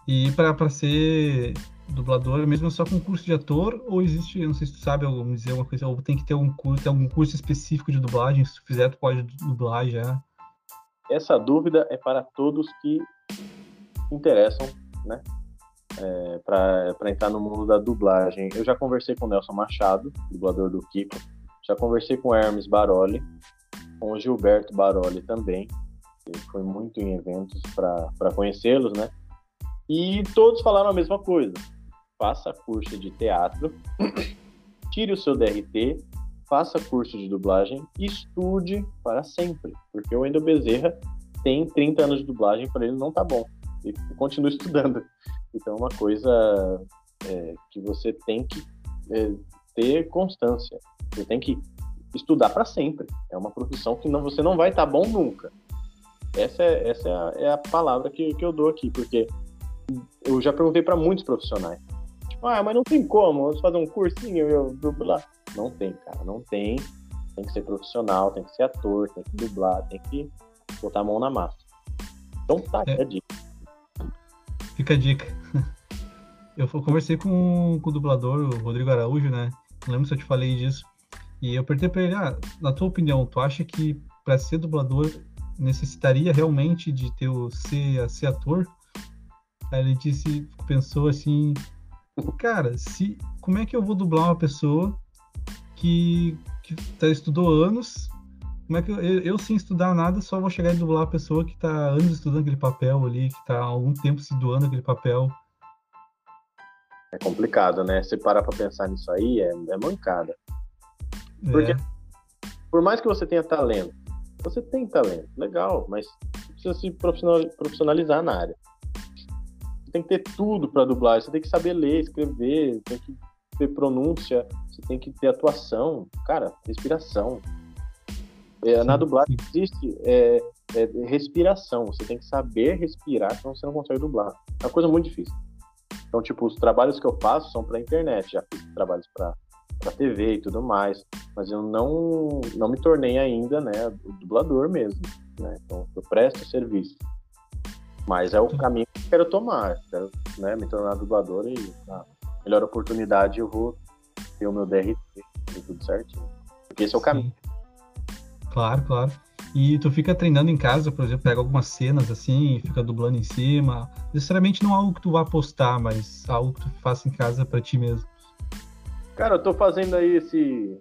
[SPEAKER 3] E para ser dublador, mesmo só com curso de ator, ou existe, não sei se tu sabe, me dizer uma coisa, ou tem que ter um curso, algum curso específico de dublagem, se tu fizer, tu pode dublar já?
[SPEAKER 1] Essa dúvida é para todos que interessam né? É, para entrar no mundo da dublagem. Eu já conversei com o Nelson Machado, dublador do Kiko, Já conversei com o Hermes Baroli, com o Gilberto Baroli também, foi muito em eventos para conhecê-los, né? E todos falaram a mesma coisa. Faça curso de teatro, [coughs] tire o seu DRT, faça curso de dublagem e estude para sempre. Porque o Wendel Bezerra tem 30 anos de dublagem, para ele não tá bom. E continua [laughs] estudando. Então é uma coisa é, que você tem que é, ter constância. Você tem que estudar para sempre. É uma profissão que não, você não vai estar tá bom nunca. Essa é, essa é, a, é a palavra que, que eu dou aqui, porque eu já perguntei para muitos profissionais. Tipo, ah, mas não tem como, vamos fazer um cursinho, eu dublar. Não tem, cara, não tem. Tem que ser profissional, tem que ser ator, tem que dublar, tem que botar a mão na massa. Então tá, é. a dica.
[SPEAKER 3] Fica a dica. [laughs] Eu conversei com, com o dublador, o Rodrigo Araújo, né? Não lembro se eu te falei disso. E eu perguntei pra ele, ah, na tua opinião, tu acha que para ser dublador necessitaria realmente de ter o ser, ser ator? Aí ele disse, pensou assim, cara, se como é que eu vou dublar uma pessoa que, que tá, estudou anos? Como é que eu, eu, eu, sem estudar nada, só vou chegar e dublar a pessoa que tá anos estudando aquele papel ali, que tá há algum tempo se doando aquele papel?
[SPEAKER 1] É complicado, né? Se parar pra pensar nisso aí, é, é mancada. Porque, é. por mais que você tenha talento, você tem talento, legal, mas precisa se profissionalizar na área. Você tem que ter tudo para dublar, você tem que saber ler, escrever, tem que ter pronúncia, você tem que ter atuação, cara, respiração. É, na dublagem existe é, é, respiração, você tem que saber respirar, senão você não consegue dublar. É uma coisa muito difícil. Então, tipo, os trabalhos que eu faço são para internet, já fiz trabalhos para para TV e tudo mais, mas eu não não me tornei ainda, né, dublador mesmo, né? Então, eu presto serviço. Mas é o caminho que eu quero tomar, quero, né, me tornar dublador e na melhor oportunidade eu vou ter o meu DRT e tudo certinho. Porque esse é o caminho.
[SPEAKER 3] Claro, claro. E tu fica treinando em casa, por exemplo, pega algumas cenas assim e fica dublando em cima. Necessariamente não é algo que tu vá postar, mas algo que tu faça em casa para ti mesmo.
[SPEAKER 1] Cara, eu tô fazendo aí esse,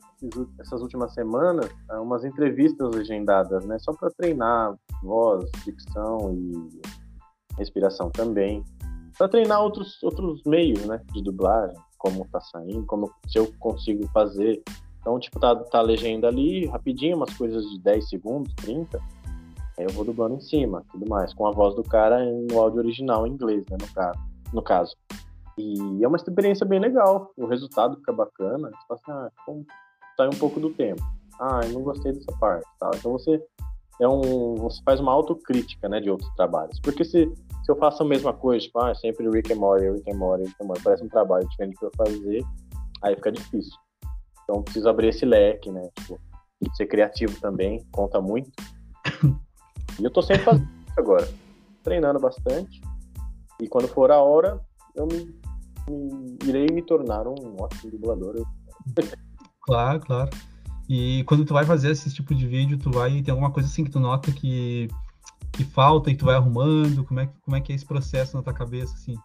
[SPEAKER 1] essas últimas semanas é, umas entrevistas legendadas, né? Só para treinar voz, dicção e respiração também. Para treinar outros, outros meios, né? De dublagem, como tá saindo, como se eu consigo fazer. Então, tipo, tá, tá a legenda ali, rapidinho, umas coisas de 10 segundos, 30. Aí eu vou dublando em cima, tudo mais, com a voz do cara no áudio original em inglês, né? No. No caso. E é uma experiência bem legal. O resultado fica bacana. Você fala assim, ah, sai um pouco do tempo. Ah, eu não gostei dessa parte. Tal. Então você é um, você faz uma autocrítica, né, de outros trabalhos. Porque se, se eu faço a mesma coisa, tipo, ah, sempre Rick and Morty, Rick and Morty, Rick and Morty, parece um trabalho diferente eu fazer, aí fica difícil. Então preciso abrir esse leque, né? Tipo, ser criativo também conta muito. E eu tô sempre fazendo agora, treinando bastante. E quando for a hora, eu me irei me tornar um ótimo dublador.
[SPEAKER 3] Claro, claro. E quando tu vai fazer esse tipo de vídeo, tu vai tem alguma coisa assim que tu nota que, que falta e tu vai arrumando? Como é, que, como é que é esse processo na tua cabeça, assim?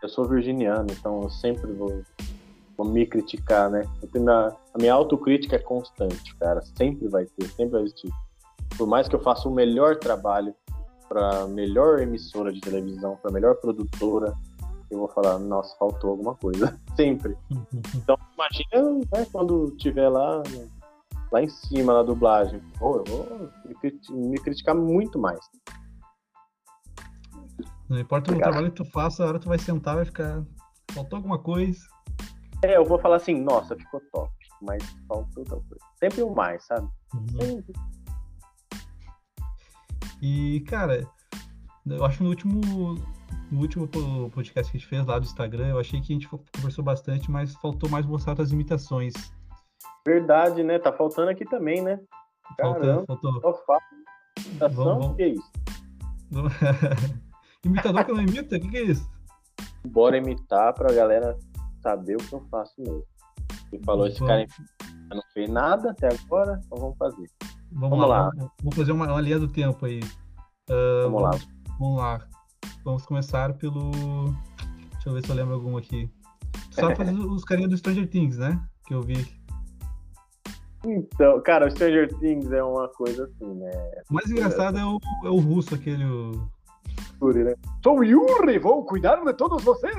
[SPEAKER 1] Eu sou virginiano, então eu sempre vou, vou me criticar, né? Minha, a minha autocrítica é constante, cara. Sempre vai ter, sempre vai existir. Por mais que eu faça o melhor trabalho para melhor emissora de televisão, para melhor produtora, eu vou falar, nossa, faltou alguma coisa. [laughs] Sempre. Então, imagina né, quando tiver lá, lá em cima na dublagem. Pô, eu vou me, criticar muito mais.
[SPEAKER 3] Não importa Obrigado. o trabalho que tu faça, a hora que tu vai sentar, vai ficar. Faltou alguma coisa.
[SPEAKER 1] É, eu vou falar assim, nossa, ficou top, mas faltou tal coisa. Sempre o mais, sabe? Uhum. Sempre.
[SPEAKER 3] E, cara, eu acho que no último no último podcast que a gente fez lá do Instagram, eu achei que a gente conversou bastante, mas faltou mais mostrar as imitações.
[SPEAKER 1] Verdade, né? Tá faltando aqui também, né?
[SPEAKER 3] Caramba, faltou, faltou.
[SPEAKER 1] Imitação? Vamos, vamos. que é isso? [laughs]
[SPEAKER 3] Imitador que não imita? O que, que é isso?
[SPEAKER 1] Bora imitar pra galera saber o que eu faço mesmo. Ele falou, esse cara não fez nada até agora, então vamos fazer.
[SPEAKER 3] Vamos, vamos lá. lá. Vamos fazer uma, uma linha do tempo aí.
[SPEAKER 1] Uh, vamos, vamos, lá.
[SPEAKER 3] Vamos lá. Vamos começar pelo. Deixa eu ver se eu lembro algum aqui. Só fazer os carinhos do Stranger Things, né? Que eu vi.
[SPEAKER 1] Então, cara, o Stranger Things é uma coisa assim, né?
[SPEAKER 3] O mais engraçado é o, é o russo, aquele. o-
[SPEAKER 1] Yuri, né? Sou Yuri, vou cuidar de todos vocês.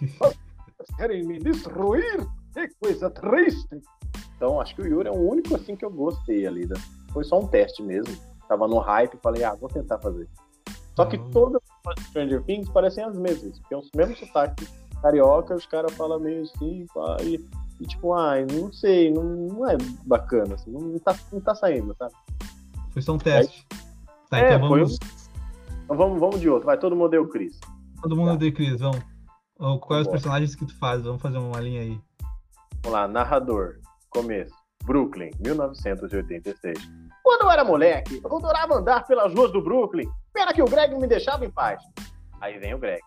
[SPEAKER 1] Vocês querem me destruir? Que coisa triste. Então, acho que o Yuri é o único assim que eu gostei ali. né? Foi só um teste mesmo. Tava no hype e falei, ah, vou tentar fazer. Só que todas as Stranger Things parecem as mesmas. Tem os mesmos sotaques carioca, os caras falam meio assim, e, e tipo, ai, não sei, não, não é bacana, assim, não, não tá, não tá saindo, tá?
[SPEAKER 3] Foi só um teste. Tá,
[SPEAKER 1] É,
[SPEAKER 3] então vamos.
[SPEAKER 1] Então vamos, vamos de outro, vai, todo mundo deu o Chris.
[SPEAKER 3] Todo mundo de Cris, vamos. Ó, Quais os personagens que tu faz? Vamos fazer uma linha aí.
[SPEAKER 1] Vamos lá, narrador, começo. Brooklyn, 1986. Quando eu era moleque, eu adorava andar pelas ruas do Brooklyn. Pena que o Greg não me deixava em paz. Aí vem o Greg.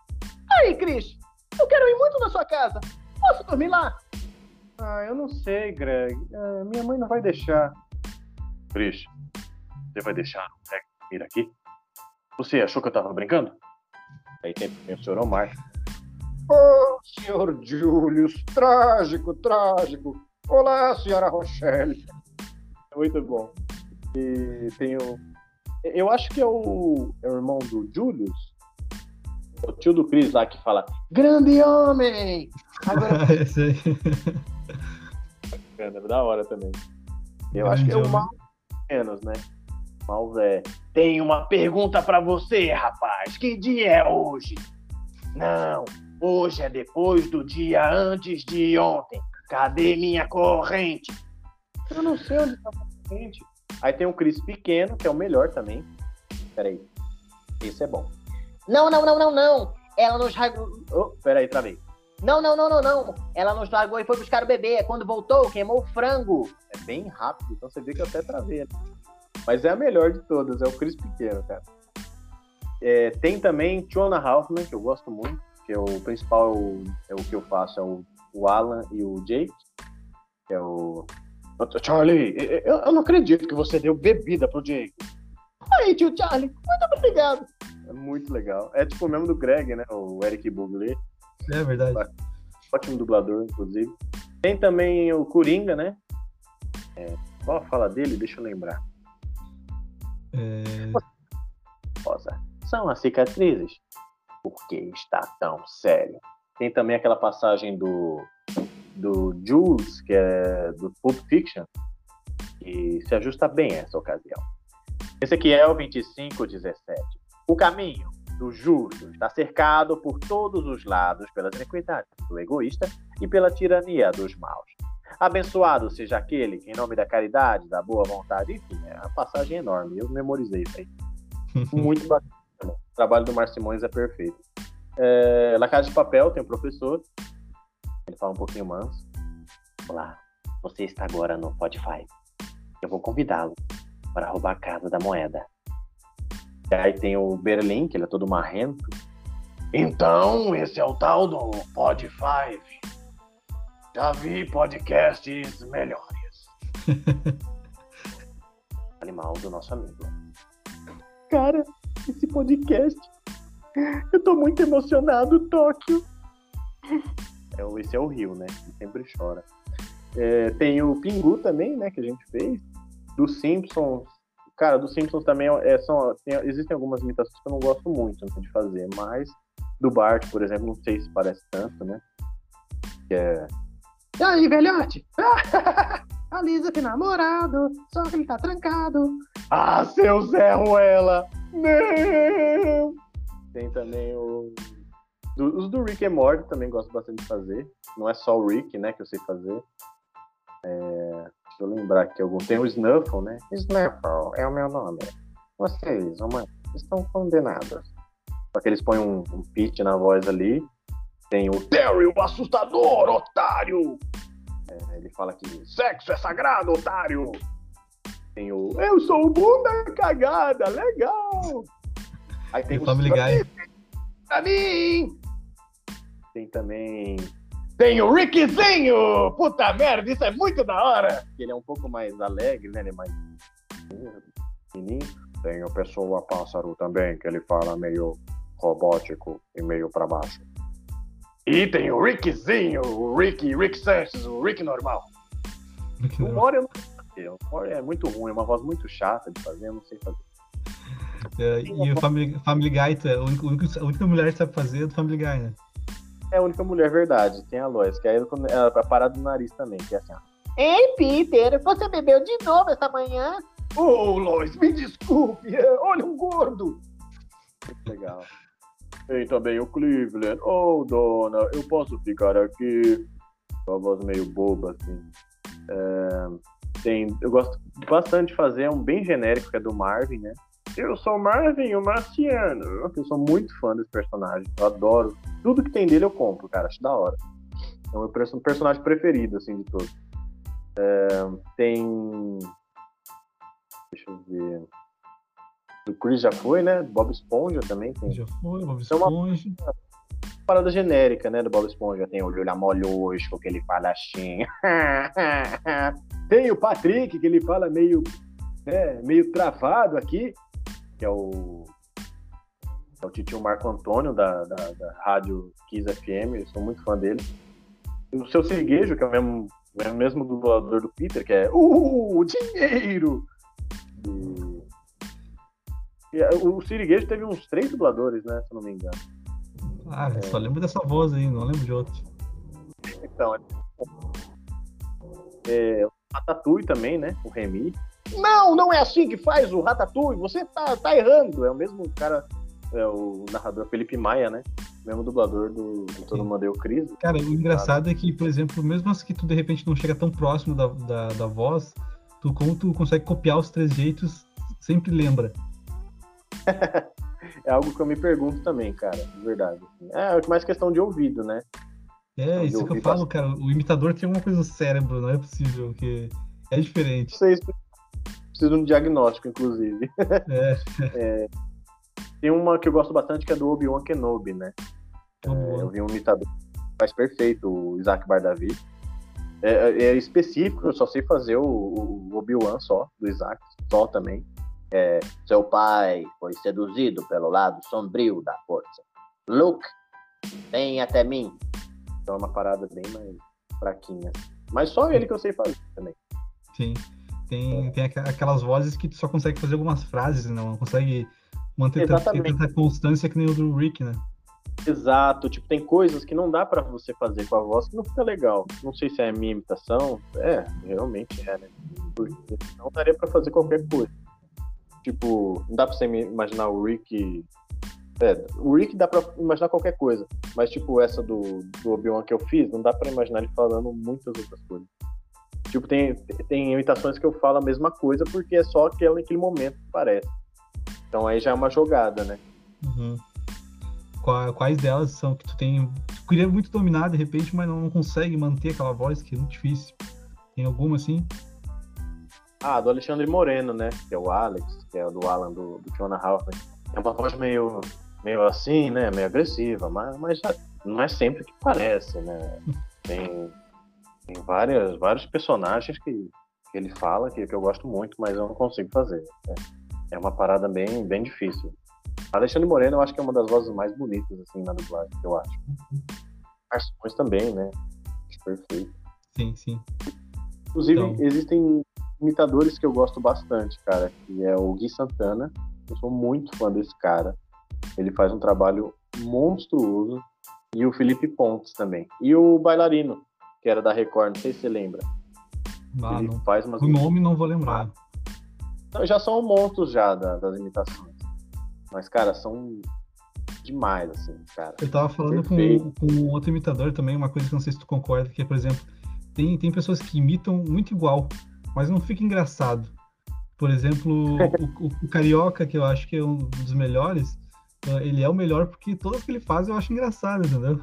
[SPEAKER 2] Aí, Cris, eu quero ir muito na sua casa. Posso dormir lá?
[SPEAKER 1] Ah, eu não sei, Greg. Ah, minha mãe não vai deixar. Chris, você vai deixar o Greg vir aqui? Você achou que eu tava brincando? Aí tem o senhor Omar. Oh, senhor Julius, trágico, trágico. Olá, senhora Rochelle. Muito bom. E tem o. Eu acho que é o, é o irmão do Julius. O tio do Chris lá que fala: Grande homem! Agora [laughs]
[SPEAKER 3] Esse aí.
[SPEAKER 1] bacana, da hora também. Eu acho que é o
[SPEAKER 3] Grande
[SPEAKER 1] mal menos, né? Mal é. Tem uma pergunta pra você, rapaz. Que dia é hoje? Não, hoje é depois do dia antes de ontem. Cadê minha corrente? Eu não sei onde tá a corrente. Aí tem o Chris pequeno, que é o melhor também. Peraí. Esse é bom.
[SPEAKER 2] Não, não, não, não, não. Ela nos largou.
[SPEAKER 1] Oh, peraí, travei.
[SPEAKER 2] Não, não, não, não, não. Ela nos largou e foi buscar o bebê. Quando voltou, queimou o frango.
[SPEAKER 1] É bem rápido, então você vê que eu até travei. ali. Mas é a melhor de todas, é o Chris Pequeno, cara. É, tem também Tiona Hoffman, que eu gosto muito, que é o principal, é o, é o que eu faço, é o, o Alan e o Jake, que é o... Charlie, eu, eu não acredito que você deu bebida pro Jake.
[SPEAKER 2] Aí, tio Charlie, muito obrigado.
[SPEAKER 1] É muito legal. É tipo o mesmo do Greg, né? O Eric Buglé.
[SPEAKER 3] É verdade.
[SPEAKER 1] Ótimo dublador, inclusive. Tem também o Coringa, né? É, qual a fala dele? Deixa eu lembrar.
[SPEAKER 3] É,
[SPEAKER 1] Rosa, são as cicatrizes? Por que está tão sério? Tem também aquela passagem do, do Jules, que é do Pulp Fiction, que se ajusta bem a essa ocasião. Esse aqui é o 2517. O caminho do justo está cercado por todos os lados pela tranquilidade do egoísta e pela tirania dos maus. Abençoado seja aquele que, em nome da caridade, da boa vontade, enfim, é uma passagem enorme. Eu memorizei isso aí. [laughs] Muito bacana. O trabalho do Mar Simões é perfeito. É, La Casa de Papel tem um professor. Fala um pouquinho manso. Olá, você está agora no Spotify. Eu vou convidá-lo para roubar a casa da moeda. E aí tem o Berlim, que ele é todo marrento. Então, esse é o tal do Pod Five. Já vi podcasts melhores. [laughs] Animal do nosso amigo. Cara, esse podcast. Eu tô muito emocionado, Tóquio. [laughs] É, esse é o Rio, né? Ele sempre chora. É, tem o Pingu também, né? Que a gente fez. Dos Simpsons. Cara, dos Simpsons também é, são, tem- existem algumas imitações que eu não gosto muito né, de fazer, mas do Bart, por exemplo, não sei se parece tanto, né? Que é. E aí, velhote? [laughs] A Lisa tem namorado, só que ele tá trancado. Ah, seu Zé Ruela! Não! Tem também o. do- os do Rick e Morty também gosto bastante de fazer. Não é só o Rick, né, que eu sei fazer. É, deixa eu lembrar aqui algum. Tem o Snuffle, né? Snuffle é o meu nome. Vocês, humanos, estão condenados. Só que eles põem um, um pitch na voz ali. Tem o Terry, o assustador, otário! É, ele fala que sexo é sagrado, otário! Tem o Eu sou o bunda cagada, legal! Aí tem
[SPEAKER 3] Tem Family Guy.
[SPEAKER 1] pra mim! Tem também. Tem o Rickzinho! Puta merda, isso é muito da hora! Ele é um pouco mais alegre, né? Ele é mais. Fininho. Tem o Pessoa Pássaro também, que ele fala meio robótico e meio pra baixo. E tem o Rickzinho, o Rick, Rick Sanchez, o Rick normal. Uma hora eu não O Maury é muito ruim, é uma voz muito chata de fazer, eu não sei fazer.
[SPEAKER 3] É, e o Family, Family Guy, tu é a única, a única mulher que sabe fazer é do Family Guy, né?
[SPEAKER 1] É a única mulher verdade, tem a Lois, que aí é a parada do nariz também, que é assim, ó.
[SPEAKER 2] Ei, Peter, você bebeu de novo essa manhã?
[SPEAKER 1] Ô, oh, Lois, me desculpe, é, olha um gordo. Legal. Tem também o Cleveland. Ô, oh, dona, eu posso ficar aqui? Com a voz meio boba, assim. É, tem, eu gosto bastante de fazer, é um bem genérico, que é do Marvin, né? Eu sou Marvin, o Marciano. Eu sou muito fã desse personagem. Eu adoro. Tudo que tem dele eu compro, cara. Acho da hora. É o meu personagem preferido, assim, de todos. É, tem. Deixa eu ver. O Chris já foi, né? Bob Esponja também tem.
[SPEAKER 3] Já foi, Bob Esponja. É uma
[SPEAKER 1] parada genérica, né? Do Bob Esponja. Tem o Olho Molhosco, que ele fala assim. [laughs] tem o Patrick, que ele fala meio, né, meio travado aqui que é o, é o titio Marco Antônio, da, da, da rádio Kiss FM, eu sou muito fã dele. O seu Siriguejo, que é o mesmo, é o mesmo dublador do Peter, que é Uh, dinheiro! E, e o Siriguejo teve uns três dubladores, né, se eu não me engano.
[SPEAKER 3] Ah, é... só lembro dessa voz aí, não lembro de outro.
[SPEAKER 1] Então, é, é, o Ratatouille também, né, o Remy. Não, não é assim que faz o Ratatouille, você tá, tá errando. É o mesmo cara, é o narrador Felipe Maia, né? O mesmo dublador do, do Todo Mundo Deu Crise.
[SPEAKER 3] Cara, o engraçado é que, por exemplo, mesmo que tu de repente não chega tão próximo da, da, da voz, tu, como tu consegue copiar os três jeitos, sempre lembra. [laughs]
[SPEAKER 1] é algo que eu me pergunto também, cara, de verdade. É mais questão de ouvido, né?
[SPEAKER 3] É, isso que eu falo, cara. O imitador tem uma coisa no cérebro, não é possível, porque é diferente.
[SPEAKER 1] Não sei se preciso de um diagnóstico, inclusive. É. [laughs] é, tem uma que eu gosto bastante que é do Obi-Wan Kenobi, né? É, eu vi um imitador faz perfeito, o Isaac Bardavi. É, é, é, específico, eu só sei fazer o, o Obi-Wan só, do Isaac, só também. É, seu pai foi seduzido pelo lado sombrio da força. Luke, vem até mim. Então é uma parada bem mais fraquinha. Mas só ele que eu sei fazer também.
[SPEAKER 3] Sim. Tem, tem aquelas vozes que tu só consegue fazer algumas frases, né? não consegue manter tanta constância que nem o do Rick, né?
[SPEAKER 1] Exato, tipo, tem coisas que não dá para você fazer com a voz que não fica legal. Não sei se é a minha imitação. É, realmente é, né? Porque não daria para fazer qualquer coisa. Tipo, não dá pra você imaginar o Rick. É, o Rick dá pra imaginar qualquer coisa. Mas, tipo, essa do, do Obi-Wan que eu fiz, não dá para imaginar ele falando muitas outras coisas. Tipo, tem, tem imitações que eu falo a mesma coisa porque é só aquele, aquele momento que parece. Então aí já é uma jogada, né?
[SPEAKER 3] Uhum. Quais delas são que tu tem. Tu queria muito dominar de repente, mas não consegue manter aquela voz que é muito difícil. Tem alguma assim?
[SPEAKER 1] Ah, do Alexandre Moreno, né? Que é o Alex, que é o do Alan do, do Fiona Hoffman. É uma voz meio, meio assim, né? Meio agressiva, mas, mas não é sempre que parece, né? [laughs] Tem, tem várias, vários personagens que, que ele fala que, que eu gosto muito, mas eu não consigo fazer. É, é uma parada bem, bem difícil. Alexandre Moreno eu acho que é uma das vozes mais bonitas assim na dublagem, eu acho. Arções também, né? Perfeito.
[SPEAKER 3] Sim, sim.
[SPEAKER 1] Inclusive, então... existem imitadores que eu gosto bastante, cara, que é o Gui Santana. Eu sou muito fã desse cara. Ele faz um trabalho monstruoso. E o Felipe Pontes também. E o bailarino, que era da Record, não sei se você lembra.
[SPEAKER 3] Ah, ele não. faz umas... O nome não vou lembrar.
[SPEAKER 1] Não, já são monstros já da, das imitações. Mas, cara, são demais, assim, cara.
[SPEAKER 3] Eu tava falando com, com outro imitador também, uma coisa que não sei se tu concorda, que é, por exemplo, tem, tem pessoas que imitam muito igual, mas não fica engraçado. Por exemplo, o, o, o, Carioca, que eu acho que é um dos melhores, eh, ele é o melhor porque todas que ele faz eu acho engraçado, entendeu?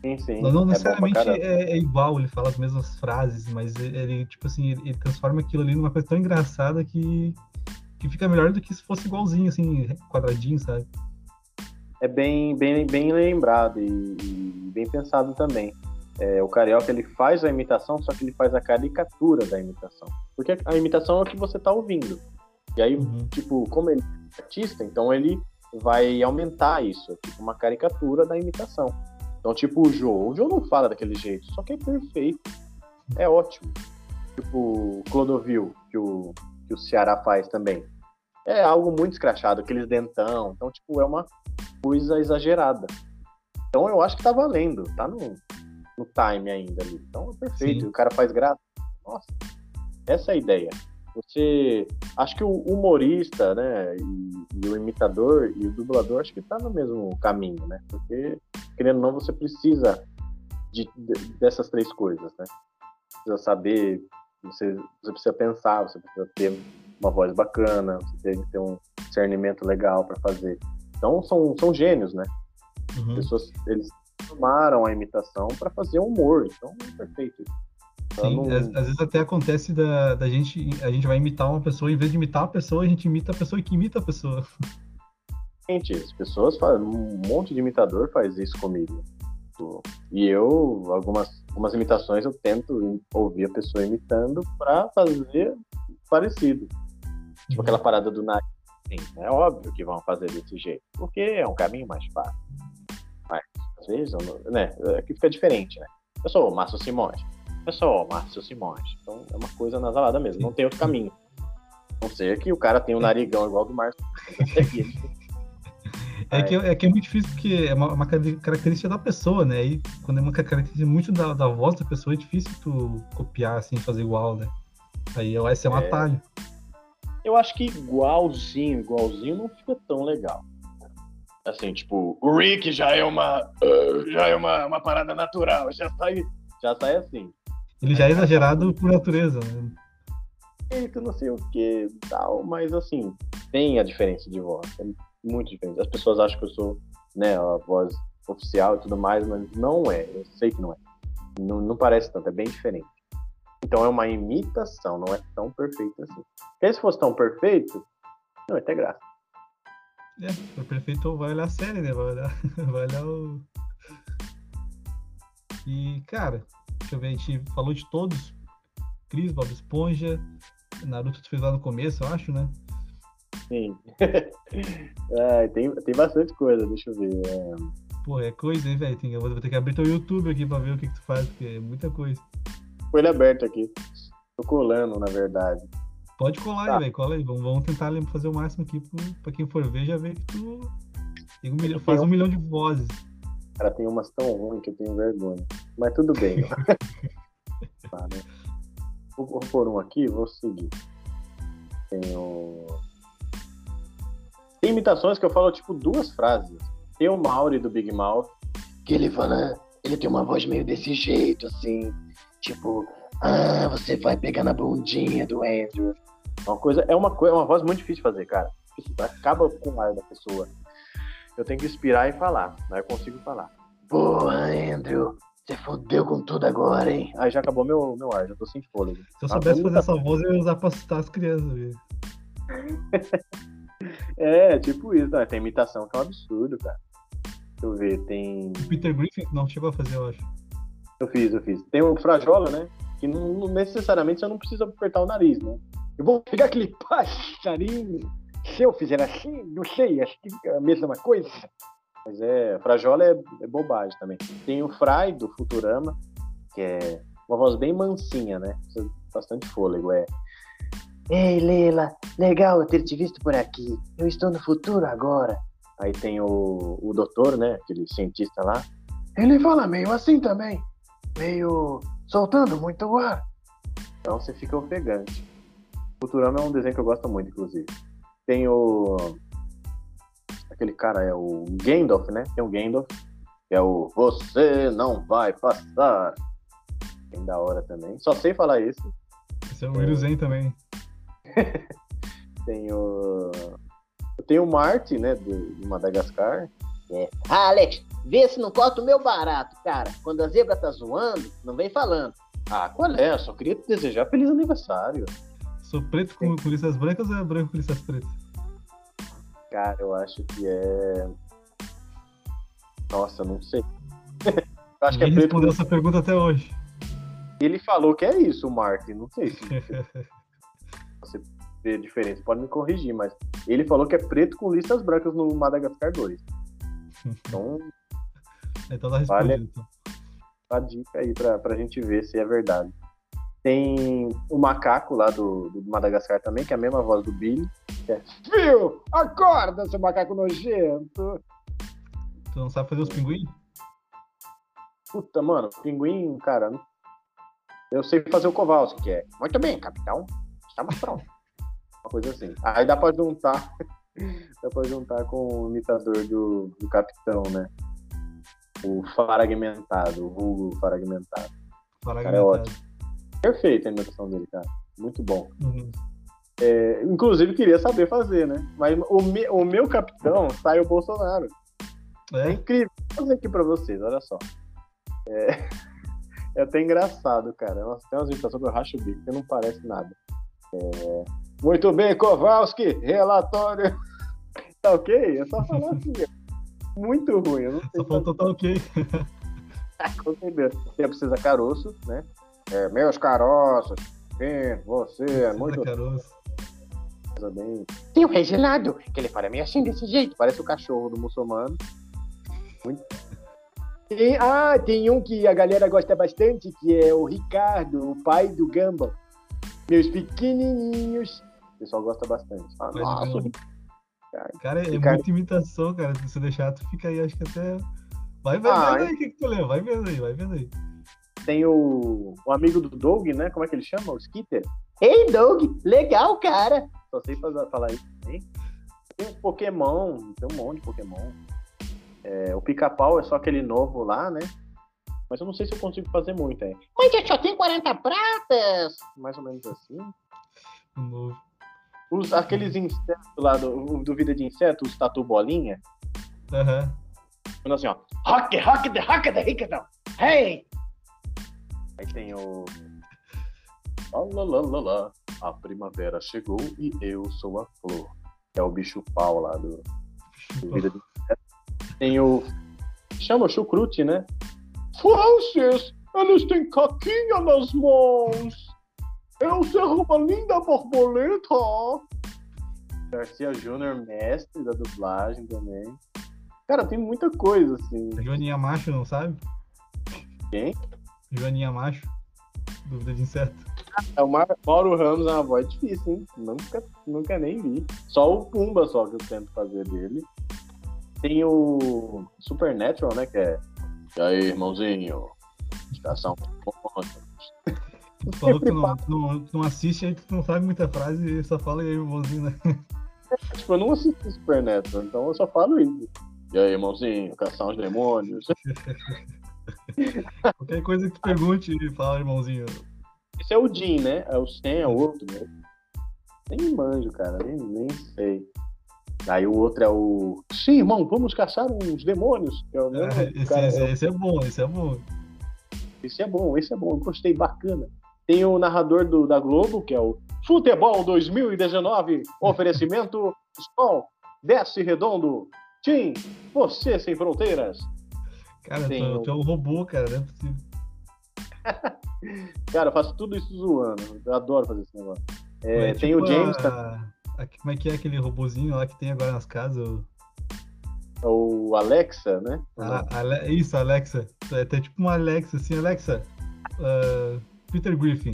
[SPEAKER 1] Sim, sim.
[SPEAKER 3] Não, não é necessariamente é, é, igual, ele fala as mesmas frases, mas ele, tipo assim, ele, ele, transforma aquilo ali numa coisa tão engraçada que, que fica melhor do que se fosse igualzinho, assim, quadradinho, sabe?
[SPEAKER 1] É bem, bem, bem lembrado e, e bem pensado também. É, o Carioca ele faz a imitação, só que ele faz a caricatura da imitação. Porque a imitação é o que você está ouvindo. E aí, uhum. tipo, como ele é artista, então ele vai aumentar isso, tipo uma caricatura da imitação. Então, tipo o Joe. O Joe não fala daquele jeito, só que é perfeito. É ótimo. tipo o Clodovil, que o, que o Ceará faz também. É algo muito escrachado, aqueles dentão. Então, tipo, é uma coisa exagerada. Então eu acho que tá valendo, tá no, no time ainda ali. Então é perfeito.
[SPEAKER 3] Sim.
[SPEAKER 1] O cara faz graça. Nossa, essa é a ideia. Você. Acho que o humorista, né? E, e o imitador e o dublador acho que tá no mesmo caminho, né? Porque, querendo ou não, você precisa de, de- dessas três coisas, né? Precisa saber, você, você precisa pensar, você precisa ter uma voz bacana, você tem que ter um discernimento legal para fazer. Então são, são gênios, né?
[SPEAKER 3] Uhum.
[SPEAKER 1] pessoas eles tomaram a imitação para fazer humor, então é perfeito. Então,
[SPEAKER 3] Sim,
[SPEAKER 1] não-
[SPEAKER 3] às, às vezes até acontece da, da gente, a gente vai imitar uma pessoa, em vez de imitar a pessoa, a gente imita a pessoa que imita a pessoa.
[SPEAKER 1] Gente, as pessoas fazem, um monte de imitador faz isso comigo. E eu, algumas, algumas imitações, eu tento ouvir a pessoa imitando para fazer parecido. Tipo aquela parada do nariz. Sim, é óbvio que vão fazer desse jeito, porque é um caminho mais fácil. Mas, às vezes, não- né, é que fica diferente, né? Eu sou o Márcio Simões. O Márcio Simões. Então é uma coisa nasalada mesmo, não tem outro caminho. A não ser que o cara tenha um narigão igual ao do Márcio.
[SPEAKER 3] É que, é que é muito difícil porque é uma, uma característica da pessoa, né? E quando é uma característica muito da, da voz da pessoa, é difícil tu copiar assim, fazer igual, né? Aí esse é um
[SPEAKER 1] É.
[SPEAKER 3] atalho.
[SPEAKER 1] Eu acho que igualzinho, igualzinho não fica tão legal. Assim, tipo, o Rick já é uma. ah, já é uma, uma parada natural, já sai, já sai assim.
[SPEAKER 3] Ele já é exagerado por natureza, né?
[SPEAKER 1] Eita, não sei o que tal, mas assim, tem a diferença de voz. É muito diferente. As pessoas acham que eu sou, né, a voz oficial e tudo mais, mas não é. Eu sei que não é. Não, não parece tanto, é bem diferente. Então é uma imitação, não é tão perfeito assim. Porque se fosse tão perfeito, não ia ter graça.
[SPEAKER 3] É, o prefeito vai olhar a série, né? Vai olhar, [laughs] vai olhar o. E, cara, deixa eu ver, a gente falou de todos. Cris, Bob Esponja, Naruto tu fez lá no começo, eu acho, né?
[SPEAKER 1] Sim. [laughs] Ai, tem, tem bastante coisa, deixa eu ver. É,
[SPEAKER 3] Pô, é coisa, hein, velho? Eu vou ter que abrir teu YouTube aqui pra ver o que, que tu faz, porque é muita coisa.
[SPEAKER 1] com ele aberto aqui. Tô colando, na verdade.
[SPEAKER 3] Pode colar
[SPEAKER 1] Tá.
[SPEAKER 3] aí, velho. Cola aí. Vamos, vamos tentar fazer o máximo aqui pro, pra quem for ver já ver que tu um milhão- faz um milhão de vozes.
[SPEAKER 1] Cara, tem umas tão ruins que eu tenho vergonha. Mas tudo bem. [laughs] Tá, né? Vou, pôr um aqui vou seguir. Tenho. Tem imitações que eu falo, tipo, duas frases. Tem o Mauri do Big Mouth, que ele fala, ele tem uma voz meio desse jeito, assim, tipo, ah, você vai pegar na bundinha do Andrew. Uma coisa, é uma, coi- é uma voz muito difícil de fazer, cara. Acaba com o ar da pessoa. Eu tenho que inspirar e falar, aí eu consigo falar. Porra, Andrew, você fodeu com tudo agora, hein? Aí já acabou meu, meu ar, já tô sem fôlego.
[SPEAKER 3] Se eu soubesse fazer essa voz, eu ia usar pra assustar as crianças, velho. [laughs]
[SPEAKER 1] É, tipo isso, né? Tem imitação que é um absurdo, cara. Deixa eu ver, tem.
[SPEAKER 3] O Peter Griffin não chegou a fazer, eu acho.
[SPEAKER 1] Eu fiz, eu fiz. Tem o Frajola, né? Que não, não necessariamente você não precisa apertar o nariz, né? Eu vou pegar aquele [laughs] passarinho. Se eu fizer assim, não sei, acho que é a mesma coisa. Mas é, Frajola é, é bobagem também. Tem o Fry do Futurama, que é uma voz bem mansinha, né? Bastante fôlego, é. Ei, Leila, legal eu ter te visto por aqui. Eu estou no futuro agora. Aí tem o, o doutor, né? Aquele cientista lá. Ele fala meio assim também. Meio soltando muito ar. Então você fica ofegante. Futurama é um desenho que eu gosto muito, inclusive. Tem o. Aquele cara é o Gandalf, né? Tem o Gandalf, que é o Você não vai passar. Bem da hora também. Só sei falar isso.
[SPEAKER 3] Esse é o Will Zen também. [laughs]
[SPEAKER 1] Tem o. Tem o Marty, né? Do, de Madagascar.
[SPEAKER 2] Ah, Alex, vê se não corta o meu barato, cara. Quando a zebra tá zoando, não vem falando.
[SPEAKER 1] Ah, qual é? Eu só queria te desejar feliz aniversário.
[SPEAKER 3] Sou preto com, com listas brancas ou é branco com listas pretas?
[SPEAKER 1] Cara, eu acho que é. Nossa, não sei. [laughs] eu acho que é
[SPEAKER 3] Ninguém
[SPEAKER 1] preto.
[SPEAKER 3] respondeu essa pergunta até hoje.
[SPEAKER 1] Ele falou que é isso, o Martin. Não sei se [laughs] você vê a diferença. Pode me corrigir, mas ele falou que é preto com listas brancas no Madagascar 2. Então, [laughs]
[SPEAKER 3] então tá respondido.
[SPEAKER 1] Vale.
[SPEAKER 3] Então.
[SPEAKER 1] a dica aí pra, pra gente ver se é verdade. Tem o macaco lá do, do Madagascar também, que é a mesma voz do Billy. Que é,
[SPEAKER 4] Viu? Acorda, seu macaco nojento.
[SPEAKER 3] Tu não sabe fazer os pinguins?
[SPEAKER 1] Puta, mano, pinguim, cara. Eu sei fazer o Kowalski, que é. Muito bem, capitão. Estamos prontos. Uma coisa assim. Aí dá pra juntar. [laughs] dá pra juntar com o imitador do, do capitão, né? O fragmentado, o vulgo fragmentado. Cara, é ótimo. Perfeita a imitação dele, cara. Muito bom.
[SPEAKER 3] Uhum.
[SPEAKER 1] É, inclusive, queria saber fazer, né? Mas o, me- o meu capitão sai o Bolsonaro. É
[SPEAKER 3] É?
[SPEAKER 1] incrível. Vou fazer aqui pra vocês, olha só. É, [laughs] é até engraçado, cara. Nossa, tem umas imitações que eu racho o bico, que não parece nada. É, Muito bem, Kowalski, relatório. [laughs] Tá ok? É só falar [laughs] assim. Muito ruim, eu não sei
[SPEAKER 3] Só faltou tá ok.
[SPEAKER 1] com certeza. Você precisa caroço, né? É, meus caroços, sim, você é muito bem.
[SPEAKER 2] Tem o Reginaldo, que ele fala meio assim
[SPEAKER 1] desse jeito, parece o cachorro do muçulmano. Muito. E, ah, tem um que a galera gosta bastante, que é o Ricardo, o pai do Gumball. Meus pequenininhos. O pessoal gosta bastante. Ah, nossa.
[SPEAKER 3] Cara, é
[SPEAKER 1] Ricardo.
[SPEAKER 3] muita imitação, cara. Se você deixar, tu fica aí, acho que até. Vai, vai
[SPEAKER 1] Ah,
[SPEAKER 3] vendo aí o que, que tu leu. Vai vendo aí, vai vendo aí.
[SPEAKER 1] Tem o, o amigo do Doug, né? Como é que ele chama? O Skitter.
[SPEAKER 2] Ei, Doug, legal, cara.
[SPEAKER 1] Só sei fazer- falar isso também. Tem os Pokémon, tem um monte de Pokémon. É, o pica-pau é só aquele novo lá, né? Mas eu não sei se eu consigo fazer muito, é.
[SPEAKER 2] Mas eu só tenho 40 pratas.
[SPEAKER 1] Mais ou menos assim.
[SPEAKER 3] Novo.
[SPEAKER 1] Os, aqueles insetos lá do, do Vida de Inseto, os tatu bolinha.
[SPEAKER 3] Aham.
[SPEAKER 1] Falando assim, ó.
[SPEAKER 2] Rock, rock, the rock, the ricketão. Hey!
[SPEAKER 1] Aí tem o. Lá. A primavera chegou e eu sou a flor. Que é o bicho pau lá do, do Vida de. Tem o. Chama chucrute, né? Francis, eles têm caquinha nas mãos. Eu sou uma linda borboleta. Garcia Júnior, mestre da dublagem também. Cara, tem muita coisa, assim.
[SPEAKER 3] Joaninha Macho, não sabe?
[SPEAKER 1] Quem?
[SPEAKER 3] Joaninha Macho. Dúvida de inseto.
[SPEAKER 1] É o Mar- Mauro Ramos é uma voz difícil, hein? Nunca, nunca nem vi. Só o Pumba só que eu tento fazer dele. Tem o Supernatural, né? Que é. E aí, irmãozinho? Estação.
[SPEAKER 3] Tu falou que tu não, não, não assiste, aí tu não sabe muita frase e só fala aí, irmãozinho, né?
[SPEAKER 1] tipo, eu não assisti Supernatural, então eu só falo isso. E aí, irmãozinho? Caçar uns demônios. [laughs] [laughs]
[SPEAKER 3] Qualquer coisa que tu pergunte, fala, irmãozinho.
[SPEAKER 1] Esse é o Jim, né? É o Sam, é o outro, né? Nem manjo, cara, nem, nem sei. Aí o outro é o. Sim, irmão, vamos caçar uns demônios. É o mesmo
[SPEAKER 3] É, esse,
[SPEAKER 1] cara,
[SPEAKER 3] esse-
[SPEAKER 1] é-
[SPEAKER 3] esse é bom, esse é bom.
[SPEAKER 1] Esse é bom, esse é bom, eu gostei, bacana. Tem o narrador do, da Globo, que é o Futebol 2019, oferecimento [laughs] Sol, desce redondo, Tim, você sem fronteiras.
[SPEAKER 3] Cara,
[SPEAKER 1] Tem
[SPEAKER 3] tu,
[SPEAKER 1] o-
[SPEAKER 3] tu é um robô, cara, não é possível. [laughs]
[SPEAKER 1] Cara, eu faço tudo isso zoando, eu adoro fazer esse negócio. É,
[SPEAKER 3] É
[SPEAKER 1] tem
[SPEAKER 3] tipo
[SPEAKER 1] o James,
[SPEAKER 3] a-
[SPEAKER 1] tá-
[SPEAKER 3] a- como é que é aquele robozinho lá que tem agora nas casas? O-
[SPEAKER 1] o Alexa, né?
[SPEAKER 3] a- Ale- isso, Alexa. É, tem tipo uma Alexa, assim, Alexa. ah, Peter Griffin.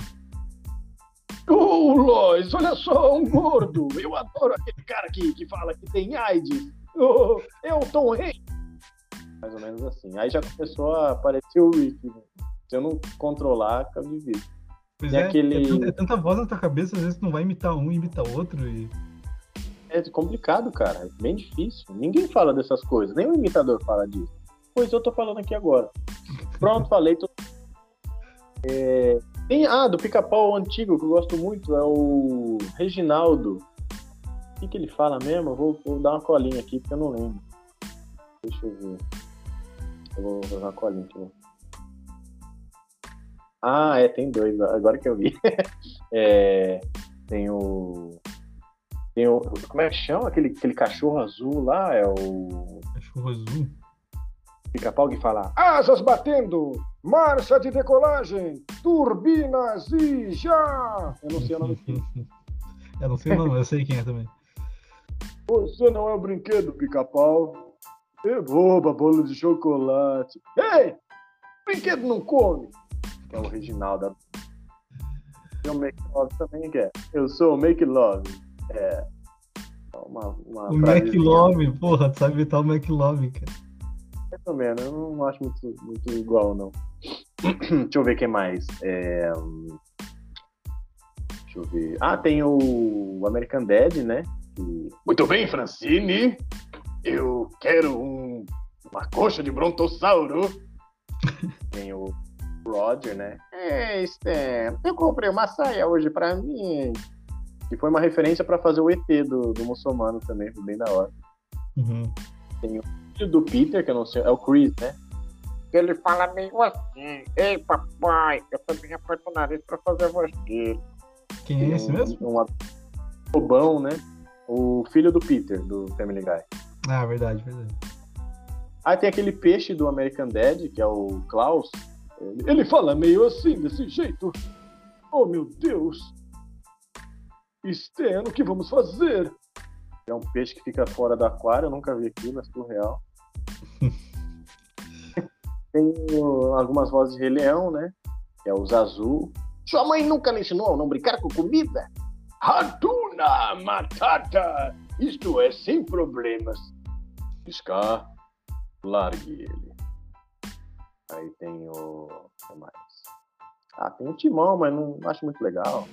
[SPEAKER 1] Ô, Lois, olha só, um gordo. Eu adoro aquele cara que, que fala que tem AIDS. Eu Tom Hanks. Mais ou menos assim. Aí já começou a aparecer o Rick. né? Se eu não controlar, fica difícil.
[SPEAKER 3] Pois
[SPEAKER 1] Tem
[SPEAKER 3] é,
[SPEAKER 1] aquele-
[SPEAKER 3] é, tanta, é tanta voz na tua cabeça, às vezes tu não vai imitar um imita outro. E...
[SPEAKER 1] É complicado, cara. É bem difícil. Ninguém fala dessas coisas. Nem o imitador fala disso. Pois eu tô falando aqui agora. Pronto, falei. Tô... É, Tem, ah, do pica-pau antigo, que eu gosto muito, é o Reginaldo. O que, que ele fala mesmo? Eu vou, vou dar uma colinha aqui, porque eu não lembro. Deixa eu ver. Eu vou dar uma colinha aqui. né? Ah, é, tem dois, agora que eu vi. [laughs] É, tem o. Tem o. Como é que chama? Aquele, aquele cachorro azul lá? É o.
[SPEAKER 3] Cachorro azul.
[SPEAKER 1] Pica-pau que fala.
[SPEAKER 4] Asas batendo, marcha de decolagem, turbinas e já!
[SPEAKER 1] Eu não sei o nome [laughs]
[SPEAKER 3] eu não sei o nome, eu sei quem é também.
[SPEAKER 1] Você não é o brinquedo, pica-pau. É boba, bolo de chocolate. Ei! Brinquedo não come! Que é o Reginaldo. Tem o Make Love também, que é. Eu sou o Make Love. É. Uma, uma
[SPEAKER 3] O Mac Love, porra, tu sabe imitar o Mac Love, cara.
[SPEAKER 1] Mais ou menos, eu não acho muito, muito igual, não. [clears throat] Deixa eu ver o que mais. É, Deixa eu ver. Ah, tem o American Dad, né? Que-
[SPEAKER 5] Muito bem, Francine. Eu quero um, uma coxa de brontossauro. [laughs]
[SPEAKER 1] Tem o Roger, né?
[SPEAKER 2] É, Stan, eu comprei uma saia hoje pra mim.
[SPEAKER 1] Que foi uma referência pra fazer o ET do, do muçulmano também, foi bem da hora.
[SPEAKER 3] Uhum.
[SPEAKER 1] filho do Peter, que eu não sei, é o Chris, né?
[SPEAKER 4] Ele fala meio assim. Ei, papai, eu também aperto o nariz pra fazer dele.
[SPEAKER 3] Quem é esse
[SPEAKER 1] um,
[SPEAKER 3] mesmo?
[SPEAKER 1] Um bobão, né? O filho do Peter, do Family Guy.
[SPEAKER 3] Ah, verdade, verdade.
[SPEAKER 1] Aí tem aquele peixe do American Dad, que é o Klaus. Ele,
[SPEAKER 5] Ele fala meio assim, desse jeito. Oh, meu Deus. Stan, o que vamos fazer?
[SPEAKER 1] é um peixe que fica fora do aquário, eu nunca vi aquilo, é surreal. [laughs] tem algumas vozes de Rei Leão, né? Que é o Zazu.
[SPEAKER 2] Sua mãe nunca lhe ensinou a não brincar com comida?
[SPEAKER 5] Hatuna Matata. Isto é sem problemas.
[SPEAKER 1] Scar, largue ele. Aí tem o. O que mais? Ah, tem o Timão, mas não acho muito legal.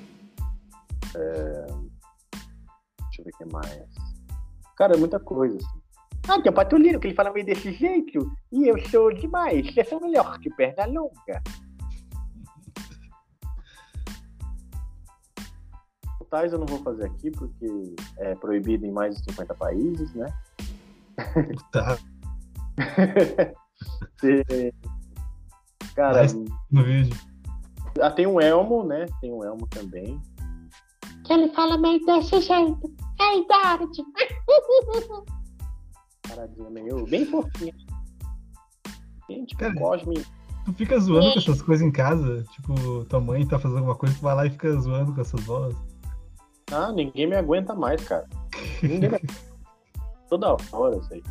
[SPEAKER 1] É, Deixa eu ver o que mais. Cara, é muita coisa. Assim.
[SPEAKER 2] Ah, tem o Patolino, que ele fala meio desse jeito. E eu sou demais, você é melhor que perna longa.
[SPEAKER 1] Tais eu não vou fazer aqui porque é proibido em mais de 50 países, né?
[SPEAKER 3] Tá, [laughs]
[SPEAKER 1] Cara,
[SPEAKER 3] Mas- no vídeo.
[SPEAKER 1] ah, tem um Elmo, né? Tem um Elmo também.
[SPEAKER 2] Que ele fala meio desse jeito. Ei, Dorothy. [laughs]
[SPEAKER 1] Paradinha meio bem fofinha. Bem tipo
[SPEAKER 3] Cara,
[SPEAKER 1] Cosme.
[SPEAKER 3] Tu fica zoando com essas coisas em casa? Tipo, tua mãe tá fazendo alguma coisa, tu vai lá e fica zoando com essas bolas.
[SPEAKER 1] Ah, ninguém me aguenta mais, cara. Ninguém me... [laughs] Toda hora isso aí.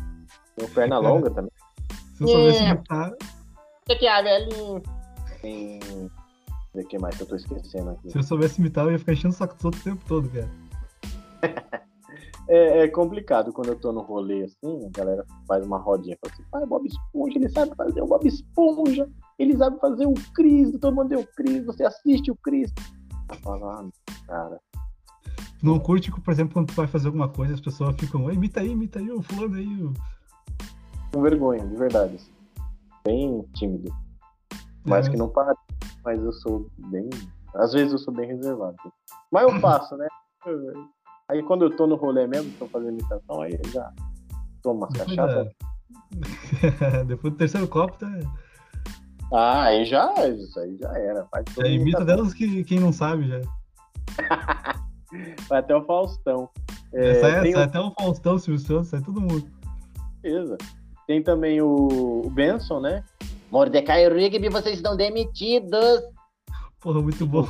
[SPEAKER 1] Tem o perna longa também.
[SPEAKER 3] Se eu soubesse
[SPEAKER 2] É.
[SPEAKER 3] imitar.
[SPEAKER 2] O que, é, velhinho?
[SPEAKER 1] Tem. Ver que mais que eu tô esquecendo aqui.
[SPEAKER 3] Se eu soubesse imitar, eu ia ficar enchendo o saco dos outros o tempo todo, cara. [laughs]
[SPEAKER 1] É, é complicado quando eu tô no rolê assim, a galera faz uma rodinha fala assim, pai, Bob Esponja, ele sabe fazer o Bob Esponja, ele sabe fazer o Cris, todo mundo deu o Cris, você assiste o Cris. Eu falo, ah, cara.
[SPEAKER 3] Tu não curte, por exemplo, quando tu vai fazer alguma coisa, as pessoas ficam, "Oi, imita aí, imita aí, o fulano aí. o-"
[SPEAKER 1] Com vergonha, de verdade. assim. Bem tímido. Mas
[SPEAKER 3] É,
[SPEAKER 1] que não para. Mas eu sou bem. Às vezes eu sou bem reservado. Mas eu faço, né? [laughs] Aí quando eu tô no rolê mesmo, tô fazendo imitação, aí eu já tomo umas
[SPEAKER 3] Depois,
[SPEAKER 1] cachaças.
[SPEAKER 3] da... [laughs] Depois do terceiro copo, tá...
[SPEAKER 1] Ah, aí já, isso aí já era. Faz
[SPEAKER 3] já imita delas que quem não sabe já. [laughs]
[SPEAKER 1] Vai até o Faustão. É,
[SPEAKER 3] sai,
[SPEAKER 1] tem
[SPEAKER 3] sai
[SPEAKER 1] o...
[SPEAKER 3] até o Faustão, Silvio Santos, sai todo mundo.
[SPEAKER 1] Beleza. Tem também o, o Benson, né?
[SPEAKER 2] Mordecai e Rigby, vocês estão demitidos.
[SPEAKER 3] Porra, muito bom.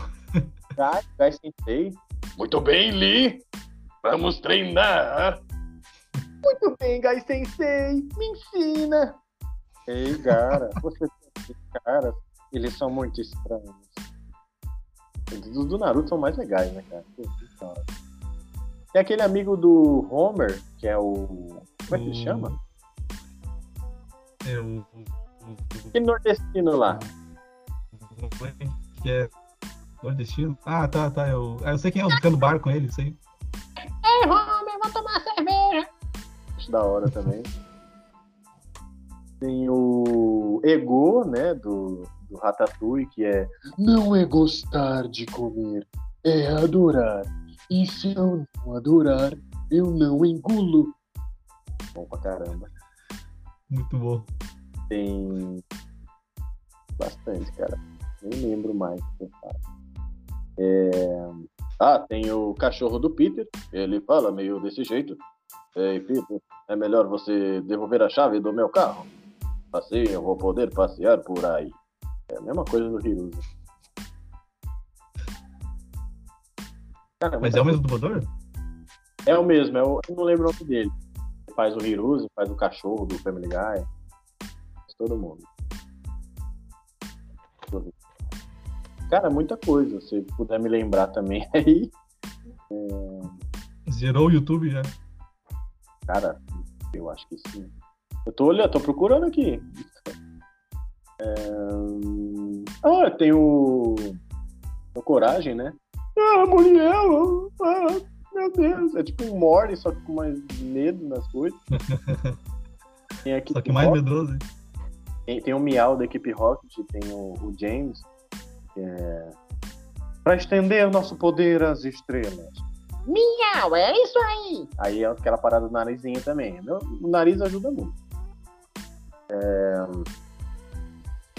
[SPEAKER 1] Gai, Gai Sensei.
[SPEAKER 5] Muito bem, Lee. Vamos treinar.
[SPEAKER 1] Muito bem, Gai Sensei. Me ensina. Ei, cara. Você cara, eles são muito estranhos. Os do Naruto são mais legais, né, cara? Que hora. Tem aquele amigo do Homer, que é o. Como é que ele
[SPEAKER 3] O-
[SPEAKER 1] chama?
[SPEAKER 3] É o.
[SPEAKER 1] Aquele nordestino lá.
[SPEAKER 3] o- Que é. Nordestino? Ah, tá, tá. Eu, ah, eu sei quem é o ficando bar com ele, sei.
[SPEAKER 2] Ei, Homer, vou tomar cerveja.
[SPEAKER 1] Acho da hora também. Tem o Ego, né, do, do Ratatouille, que é
[SPEAKER 5] Não é gostar de comer, é adorar. E se eu não adorar, eu não engulo.
[SPEAKER 1] bom pra caramba.
[SPEAKER 3] Muito bom.
[SPEAKER 1] Tem bastante, cara. Nem lembro mais o que eu. É... Ah, tem o cachorro do Peter. Ele fala meio desse jeito. Ei, Peter, é melhor você devolver a chave do meu carro. Assim eu vou poder passear por aí. É a mesma coisa do Hiruza. Cara,
[SPEAKER 3] Mas é o mesmo dublador?
[SPEAKER 1] É o mesmo, é o... eu não lembro o nome dele. Ele faz o Hiruza, faz o cachorro do Family Guy. Faz todo mundo. Cara, muita coisa. Se puder me lembrar também [laughs] aí.
[SPEAKER 3] Zerou o YouTube já.
[SPEAKER 1] Cara, eu acho que sim. Eu tô olhando, tô procurando aqui. É... Ah, tem o. o Coragem, né? Ah, Muriel! Ah, meu Deus! É tipo um Morty, só que com mais medo nas coisas. [laughs] Tem aqui
[SPEAKER 3] Só que mais medroso. hein?
[SPEAKER 1] Tem, tem o Miau da equipe Rocket, tem o, o James, é. Pra estender o nosso poder às estrelas.
[SPEAKER 2] Miau, é isso aí.
[SPEAKER 1] Aí é aquela parada do narizinho também. Meu, o nariz ajuda muito. É,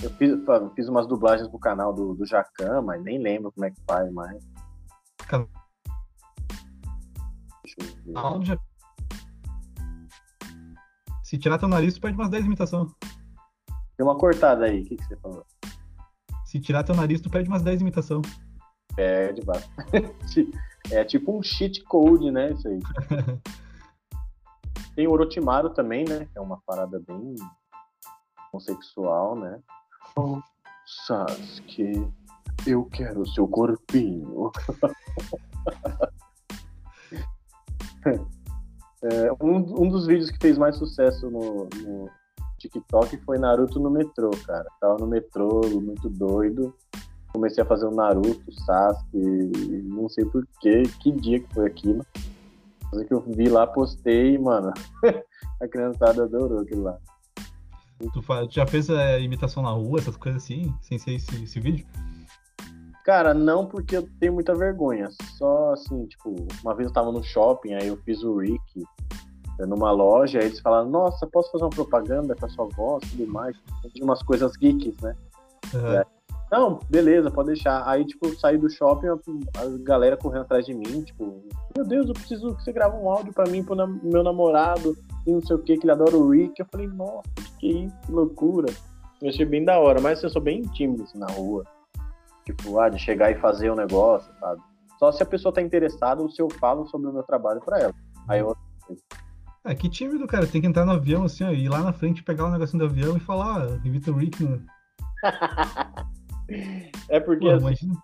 [SPEAKER 1] Eu fiz, fiz umas dublagens pro canal do, do Jacan, mas nem lembro como é que faz mais.
[SPEAKER 3] Can- Se tirar teu nariz, tu perde umas 10 imitações.
[SPEAKER 1] Tem uma cortada aí, o que, que você falou?
[SPEAKER 3] Se tirar teu nariz, tu perde umas 10 imitações.
[SPEAKER 1] Perde bastante. [laughs] É tipo um cheat code, né? Isso aí. [laughs] Tem o Orochimaru também, né? É uma parada bem homossexual, né? Oh, Sasuke, eu quero o seu corpinho. [laughs] É, um, um dos vídeos que fez mais sucesso no, no TikTok foi Naruto no metrô, cara. Tava no metrô, muito doido. Comecei a fazer o Naruto, Sasuke, não sei por quê, que dia que foi aquilo. Mas que eu vi lá, postei, mano. [laughs] a criançada adorou aquilo lá.
[SPEAKER 3] Tu, já fez a imitação na rua, essas coisas assim, sem ser esse, esse vídeo?
[SPEAKER 1] Cara, não porque eu tenho muita vergonha. Só assim, tipo, uma vez eu tava no shopping, aí eu fiz o Rick eh, numa loja, aí eles falaram, nossa, posso fazer uma propaganda com a sua voz e tudo mais? Tinha umas coisas geeks, né?
[SPEAKER 3] Aham.
[SPEAKER 1] Não, beleza, pode deixar. Aí, tipo, eu saí do shopping, a galera correndo atrás de mim, tipo, meu Deus, eu preciso que você grave um áudio pra mim, pro meu namorado, e não sei o que, que ele adora o Rick. Eu falei, nossa, que isso, que loucura. Eu achei bem da hora, mas eu sou bem tímido assim, na rua. Tipo, ah, de chegar e fazer o negócio, sabe? Só se a pessoa tá interessada ou se eu falo sobre o meu trabalho pra ela. Aí eu,
[SPEAKER 3] É, que tímido, cara. Tem que entrar no avião, assim, ó, ir lá na frente, pegar o negocinho do avião e falar, ah, invita o Rick. No... [laughs]
[SPEAKER 1] é porque
[SPEAKER 3] Pô,
[SPEAKER 1] assim,
[SPEAKER 3] imagina.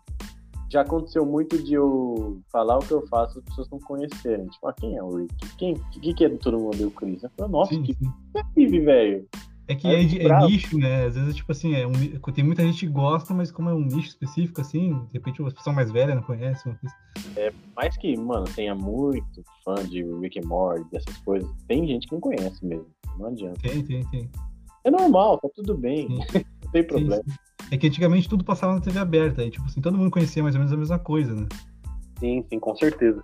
[SPEAKER 1] Já aconteceu muito de eu falar o que eu faço as pessoas não conhecerem. Tipo, ah, quem é o Rick? Quem que, que é do todo mundo? Eu, Cris. Eu falei, nossa,
[SPEAKER 3] Sim,
[SPEAKER 1] que
[SPEAKER 3] sim.
[SPEAKER 1] vive, velho.
[SPEAKER 3] É que é, é
[SPEAKER 1] bravo.
[SPEAKER 3] nicho, né? Às vezes, tipo assim, é um, tem muita gente que gosta, mas como é um nicho específico, assim, de repente a pessoa mais velha não conhece. Uma coisa.
[SPEAKER 1] Mais que, mano, tenha muito fã de Rick and Morty, dessas coisas, tem gente que não conhece mesmo. Não adianta.
[SPEAKER 3] Tem, tem, tem.
[SPEAKER 1] É normal, tá tudo bem.
[SPEAKER 3] Sim.
[SPEAKER 1] não tem
[SPEAKER 3] Sim,
[SPEAKER 1] problema.
[SPEAKER 3] sim. É que antigamente tudo passava na TV aberta, aí, tipo assim, todo mundo conhecia mais ou menos a mesma coisa, né?
[SPEAKER 1] Sim, sim, com certeza.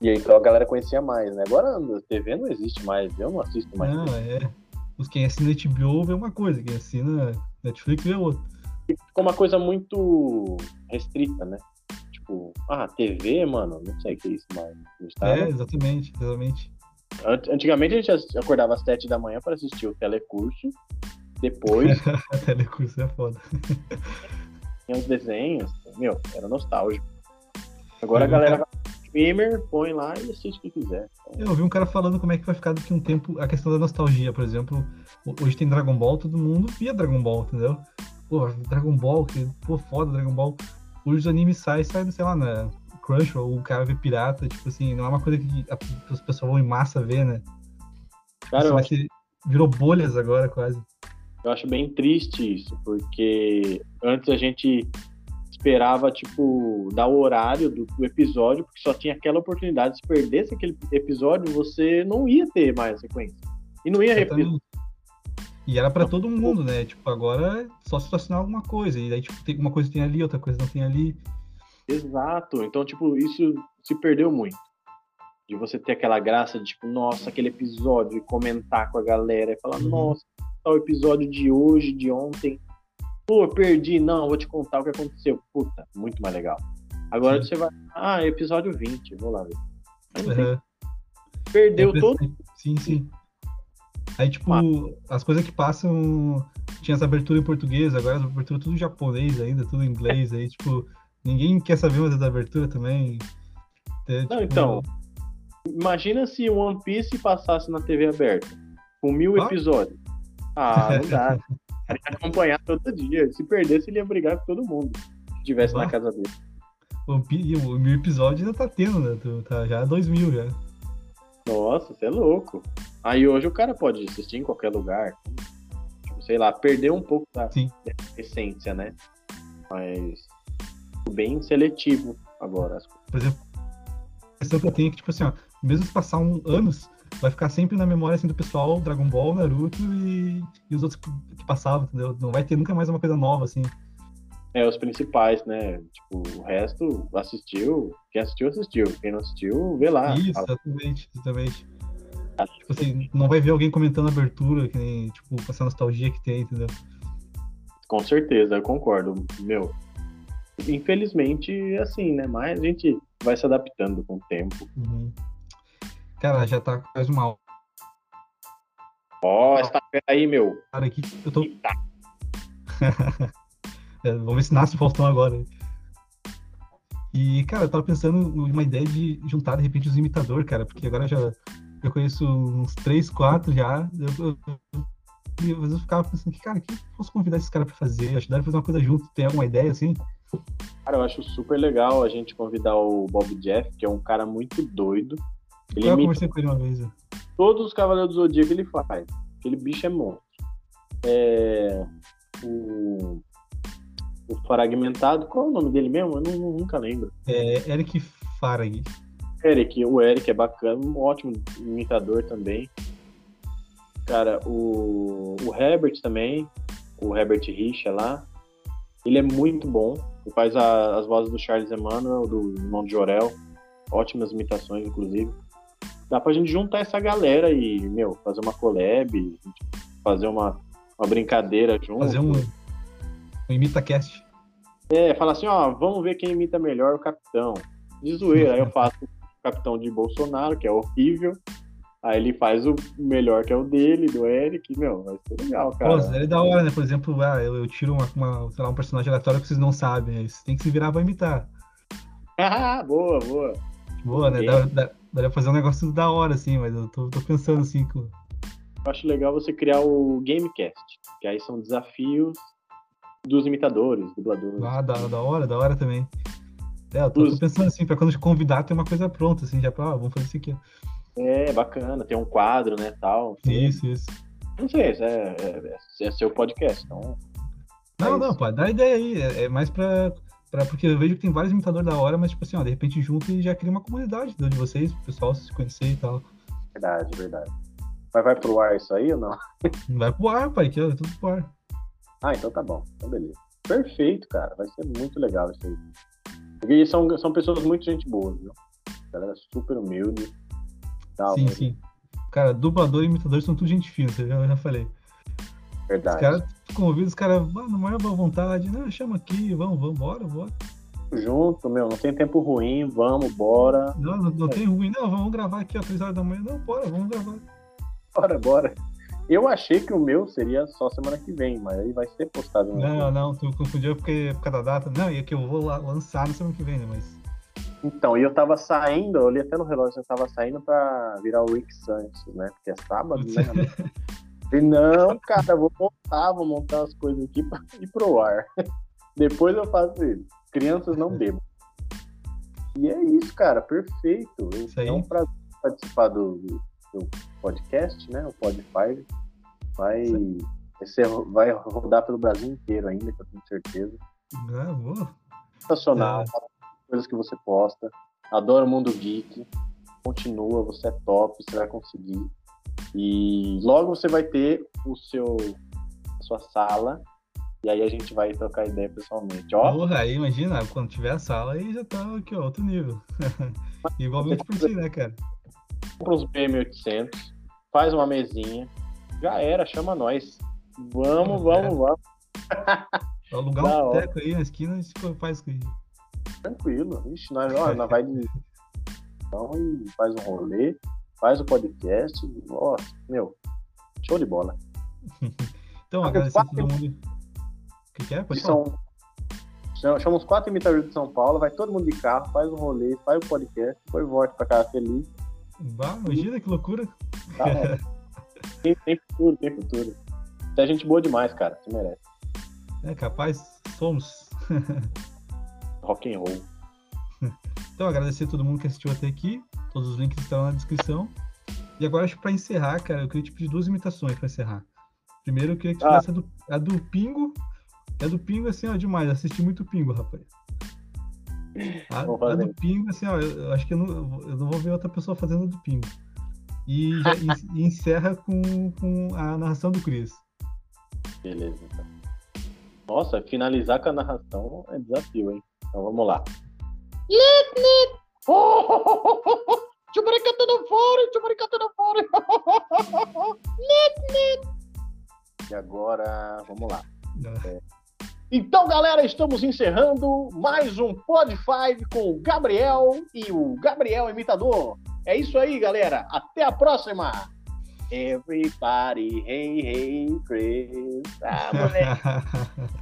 [SPEAKER 1] E aí, então a galera conhecia mais, né? Agora a TV não existe mais, eu não assisto mais.
[SPEAKER 3] Não, é. Os quem assina HBO vê uma coisa, quem assina Netflix vê outra.
[SPEAKER 1] Ficou uma coisa muito restrita, né? Tipo, ah, TV, mano, não sei o que é isso mais. Tá-
[SPEAKER 3] É, exatamente, exatamente.
[SPEAKER 1] Ant- Antigamente a gente acordava às sete da manhã para assistir o telecurso. Depois [laughs]
[SPEAKER 3] telecurso é foda.
[SPEAKER 1] tinha os desenhos. Meu, era nostálgico. Agora a galera
[SPEAKER 3] nunca-
[SPEAKER 1] vai no streamer, põe lá e assiste o que quiser. Então,
[SPEAKER 3] Eu ouvi um cara falando como é que vai ficar daqui a um tempo a questão da nostalgia, por exemplo. ho- Hoje tem Dragon Ball, todo mundo via Dragon Ball, entendeu? Pô, Dragon Ball, que, pô, foda Dragon Ball. Hoje os animes saem, saem, sei lá, na Crush, ou o cara vê pirata, tipo assim, não é uma coisa que as pessoas vão em massa ver, né?
[SPEAKER 1] cara, eu acho,
[SPEAKER 3] virou bolhas agora, quase.
[SPEAKER 1] Eu acho bem triste isso, porque antes a gente esperava, tipo, dar o horário do, do episódio, porque só tinha aquela oportunidade. Se perdesse aquele episódio, você não ia ter mais sequência. E não ia repetir.
[SPEAKER 3] Exatamente. E era pra todo mundo, né? Tipo, agora é só se assinar alguma coisa. E daí, tipo, tem uma coisa tem ali, outra coisa não tem ali.
[SPEAKER 1] Exato. Então, tipo, isso se perdeu muito. De você ter aquela graça de, tipo, nossa, aquele episódio, e comentar com a galera, e falar,
[SPEAKER 3] Uhum.
[SPEAKER 1] nossa, tal episódio de hoje, de ontem. Pô, perdi, não, vou te contar o que aconteceu. Puta, muito mais legal. Agora
[SPEAKER 3] Sim.
[SPEAKER 1] você vai, ah, episódio 20, vou lá ver. Perdeu
[SPEAKER 3] É,
[SPEAKER 1] todo.
[SPEAKER 3] Sim, sim. Aí, tipo,
[SPEAKER 1] Ah.
[SPEAKER 3] as coisas que passam. Tinha essa abertura em português, agora as aberturas tudo em japonês ainda, tudo em inglês. Aí, tipo, ninguém quer saber mais da abertura também. É,
[SPEAKER 1] Não,
[SPEAKER 3] tipo,
[SPEAKER 1] então. Imagina se One Piece passasse na TV aberta, com mil
[SPEAKER 3] Ah.
[SPEAKER 1] episódios. Ah, não dá. [laughs] Ele ia acompanhar todo dia. Se perdesse, ele ia brigar com todo mundo. estivesse na
[SPEAKER 3] Ah.
[SPEAKER 1] casa dele.
[SPEAKER 3] O, o mil episódio ainda tá tendo, né? Tu Tá já dois mil já.
[SPEAKER 1] Nossa, você é louco. Aí hoje o cara pode assistir em qualquer lugar. Tipo, sei lá, perder um pouco da essência, né? Mas bem seletivo agora.
[SPEAKER 3] Por exemplo, a questão que eu tenho é que, tipo assim, ó, mesmo se passar um, anos, vai ficar sempre na memória assim, do pessoal Dragon Ball, Naruto e, e os outros que, que passavam, entendeu? Não vai ter nunca mais uma coisa nova, assim.
[SPEAKER 1] É, os principais, né? Tipo, o resto assistiu. Quem assistiu, assistiu. Quem não assistiu, vê lá.
[SPEAKER 3] Isso,
[SPEAKER 1] Fala,
[SPEAKER 3] exatamente, exatamente. Tipo assim, não vai ver alguém comentando a abertura, que nem, tipo, com essa nostalgia que tem, entendeu?
[SPEAKER 1] Com certeza, eu concordo. Meu, infelizmente é assim, né? Mas a gente vai se adaptando com o tempo.
[SPEAKER 3] Uhum. Cara, já tá quase uma hora
[SPEAKER 1] Ó, essa fera aí, meu.
[SPEAKER 3] aqui. Eu tô. [laughs] É, vamos ver se nasce o Faustão agora. E, cara, eu tava pensando em uma ideia de juntar, de repente, os imitadores, cara, porque agora já eu conheço uns três, quatro já. Eu, eu, eu- e às vezes eu ficava pensando que, cara, que posso convidar esses caras pra fazer? Ajudar a fazer uma coisa junto. Tem alguma ideia assim?
[SPEAKER 1] Cara, eu acho super legal a gente convidar o Bob Jeff, que é um cara muito doido. Ele
[SPEAKER 3] Eu conversei com ele uma vez. né?
[SPEAKER 1] todos os Cavaleiros do Zodíaco ele faz. Aquele bicho é monstro. É, o, o fragmentado, qual é o nome dele mesmo? Eu não- nunca lembro.
[SPEAKER 3] É Eric Farag.
[SPEAKER 1] Eric, o Eric é bacana, um ótimo imitador também. Cara, o, o Herbert também, o Herbert Richa lá, ele é muito bom. Ele faz a- as vozes do Charles Emmanuel, do irmão de Jorel. Ótimas imitações, inclusive. Dá pra gente juntar essa galera e, meu, fazer uma collab, fazer uma, uma brincadeira junto.
[SPEAKER 3] Fazer um, um ImitaCast.
[SPEAKER 1] É, fala assim, ó, vamos ver quem imita melhor o capitão. De zoeira, aí eu [laughs] faço o capitão de Bolsonaro, que é horrível. Aí ele faz o melhor, que é o dele, do Eric. Meu, vai ser legal,
[SPEAKER 3] Pô,
[SPEAKER 1] cara.
[SPEAKER 3] é da hora, né? Por exemplo, ah, eu, eu tiro uma, uma, lá, um personagem aleatório que vocês não sabem. Aí vocês têm que se virar pra imitar. [laughs]
[SPEAKER 1] Ah, boa, boa.
[SPEAKER 3] Boa, né? Dá, dá, dá pra fazer um negócio da hora, assim, mas eu tô, tô pensando assim.
[SPEAKER 1] Eu acho legal você criar o Gamecast, que aí são desafios dos imitadores, dubladores.
[SPEAKER 3] Ah, da, da hora, da hora também. É, eu tô, tô pensando assim, pra quando te convidar ter uma coisa pronta, assim, já pra, ah, vamos fazer isso aqui.
[SPEAKER 1] É, bacana, tem um quadro, né, tal.
[SPEAKER 3] Isso, isso.
[SPEAKER 1] Não sei, isso é, é, é seu podcast, então...
[SPEAKER 3] Não,
[SPEAKER 1] É
[SPEAKER 3] não, pô, dá ideia aí. É, é mais pra, pra. Porque eu vejo que tem vários imitadores da hora, mas, tipo assim, ó, de repente junta e já cria uma comunidade de vocês, o pessoal se conhecer e tal.
[SPEAKER 1] Verdade, verdade. Mas vai pro ar isso aí ou [laughs] não?
[SPEAKER 3] Vai pro ar, pai, que é tudo pro ar.
[SPEAKER 1] Ah, então tá bom. Então beleza. Perfeito, cara. Vai ser muito legal isso aí. Porque são, são pessoas muito gente boa, viu? Galera super humilde. Tal,
[SPEAKER 3] sim,
[SPEAKER 1] mas-
[SPEAKER 3] sim. Cara, dublador e imitador são tudo gente fina, eu já falei. Os
[SPEAKER 1] Verdade.
[SPEAKER 3] caras convidam, os caras, na maior boa vontade, não, chama aqui, vamos, vamos, bora, bora.
[SPEAKER 1] Junto, meu, não tem tempo ruim, vamos, bora.
[SPEAKER 3] Não, não, não tem ruim, não, vamos gravar aqui, ó, três horas da manhã. Não, bora, vamos gravar.
[SPEAKER 1] Bora, bora. Eu achei que o meu seria só semana que vem, mas aí vai ser postado. no-
[SPEAKER 3] Não, não, tu confundiu porque por causa da data. Não, e é que eu vou lançar na semana que vem, né? Mas.
[SPEAKER 1] Então, e eu tava saindo, eu olhei até no relógio, eu tava saindo pra virar o Rick Santos, né? Porque é sábado, né? [laughs] E não, cara, vou montar, vou montar as coisas aqui pra [laughs] ir pro ar. [laughs] Depois eu faço isso. Crianças não bebam. E é isso, cara, perfeito.
[SPEAKER 3] Isso aí.
[SPEAKER 1] É um prazer participar do, do, podcast, né? O Podfire. Vai, vai, ser- vai rodar pelo Brasil inteiro ainda, que eu tenho certeza.
[SPEAKER 3] Ah, vou.
[SPEAKER 1] Sensacional.
[SPEAKER 3] É.
[SPEAKER 1] Coisas que você posta. Adoro o mundo geek. Continua, você é top, você vai conseguir. E logo você vai ter o seu a sua sala. E aí a gente vai trocar ideia pessoalmente. Ó,
[SPEAKER 3] Porra, aí imagina, quando tiver a sala aí já tá aqui, ó, outro nível. [laughs] Igualmente por ti, né, cara?
[SPEAKER 1] compra uns BM800, faz uma mesinha. Já era, chama nós. Vamos, vamos, vamos.
[SPEAKER 3] Alugar
[SPEAKER 1] Da
[SPEAKER 3] um
[SPEAKER 1] hora.
[SPEAKER 3] teco aí na esquina e faz com isso.
[SPEAKER 1] Tranquilo. Ixi, nós, ó, nós vai de. [laughs] Então, e faz um rolê, faz o podcast. Ó, meu, show de bola. [laughs]
[SPEAKER 3] Então,
[SPEAKER 1] Ah,
[SPEAKER 3] agradecer a
[SPEAKER 1] quatro-
[SPEAKER 3] todo mundo. O que, que é? Pode.
[SPEAKER 1] São... chama- uns quatro imitadores de São Paulo, vai todo mundo de carro, faz um rolê, faz o podcast, depois volta pra casa feliz.
[SPEAKER 3] Bah, imagina que loucura.
[SPEAKER 1] Tá, ó. [laughs] tem, tem futuro, tem futuro. Você é gente boa demais, cara. Você merece.
[SPEAKER 3] É capaz, somos. [laughs]
[SPEAKER 1] rock and roll.
[SPEAKER 3] Então, agradecer a todo mundo que assistiu até aqui. Todos os links estarão na descrição. E agora, acho que pra encerrar, cara, eu queria te pedir duas imitações pra encerrar. Primeiro, eu queria que tu
[SPEAKER 1] Ah.
[SPEAKER 3] fizesse a do, a do Pingo. A do Pingo, assim, ó, demais. Assisti muito Pingo, rapaz. A, a do Pingo, assim, ó, eu eu acho que eu não, eu não vou ver outra pessoa fazendo a do Pingo. E, já- [laughs] e- e encerra com, com a narração do Chris.
[SPEAKER 1] Beleza, então. Nossa, finalizar com a narração é desafio, hein? Então vamos lá. [laughs]
[SPEAKER 4] Chumaricata no fora, chumaricata no fora. [laughs]
[SPEAKER 1] E agora, vamos lá.
[SPEAKER 3] É.
[SPEAKER 1] Então, galera, estamos encerrando mais um Pod 5 com o Gabriel e o Gabriel Imitador. É isso aí, galera. Até a próxima. [laughs] Everybody, hey, hey, Chris. Ah, moleque.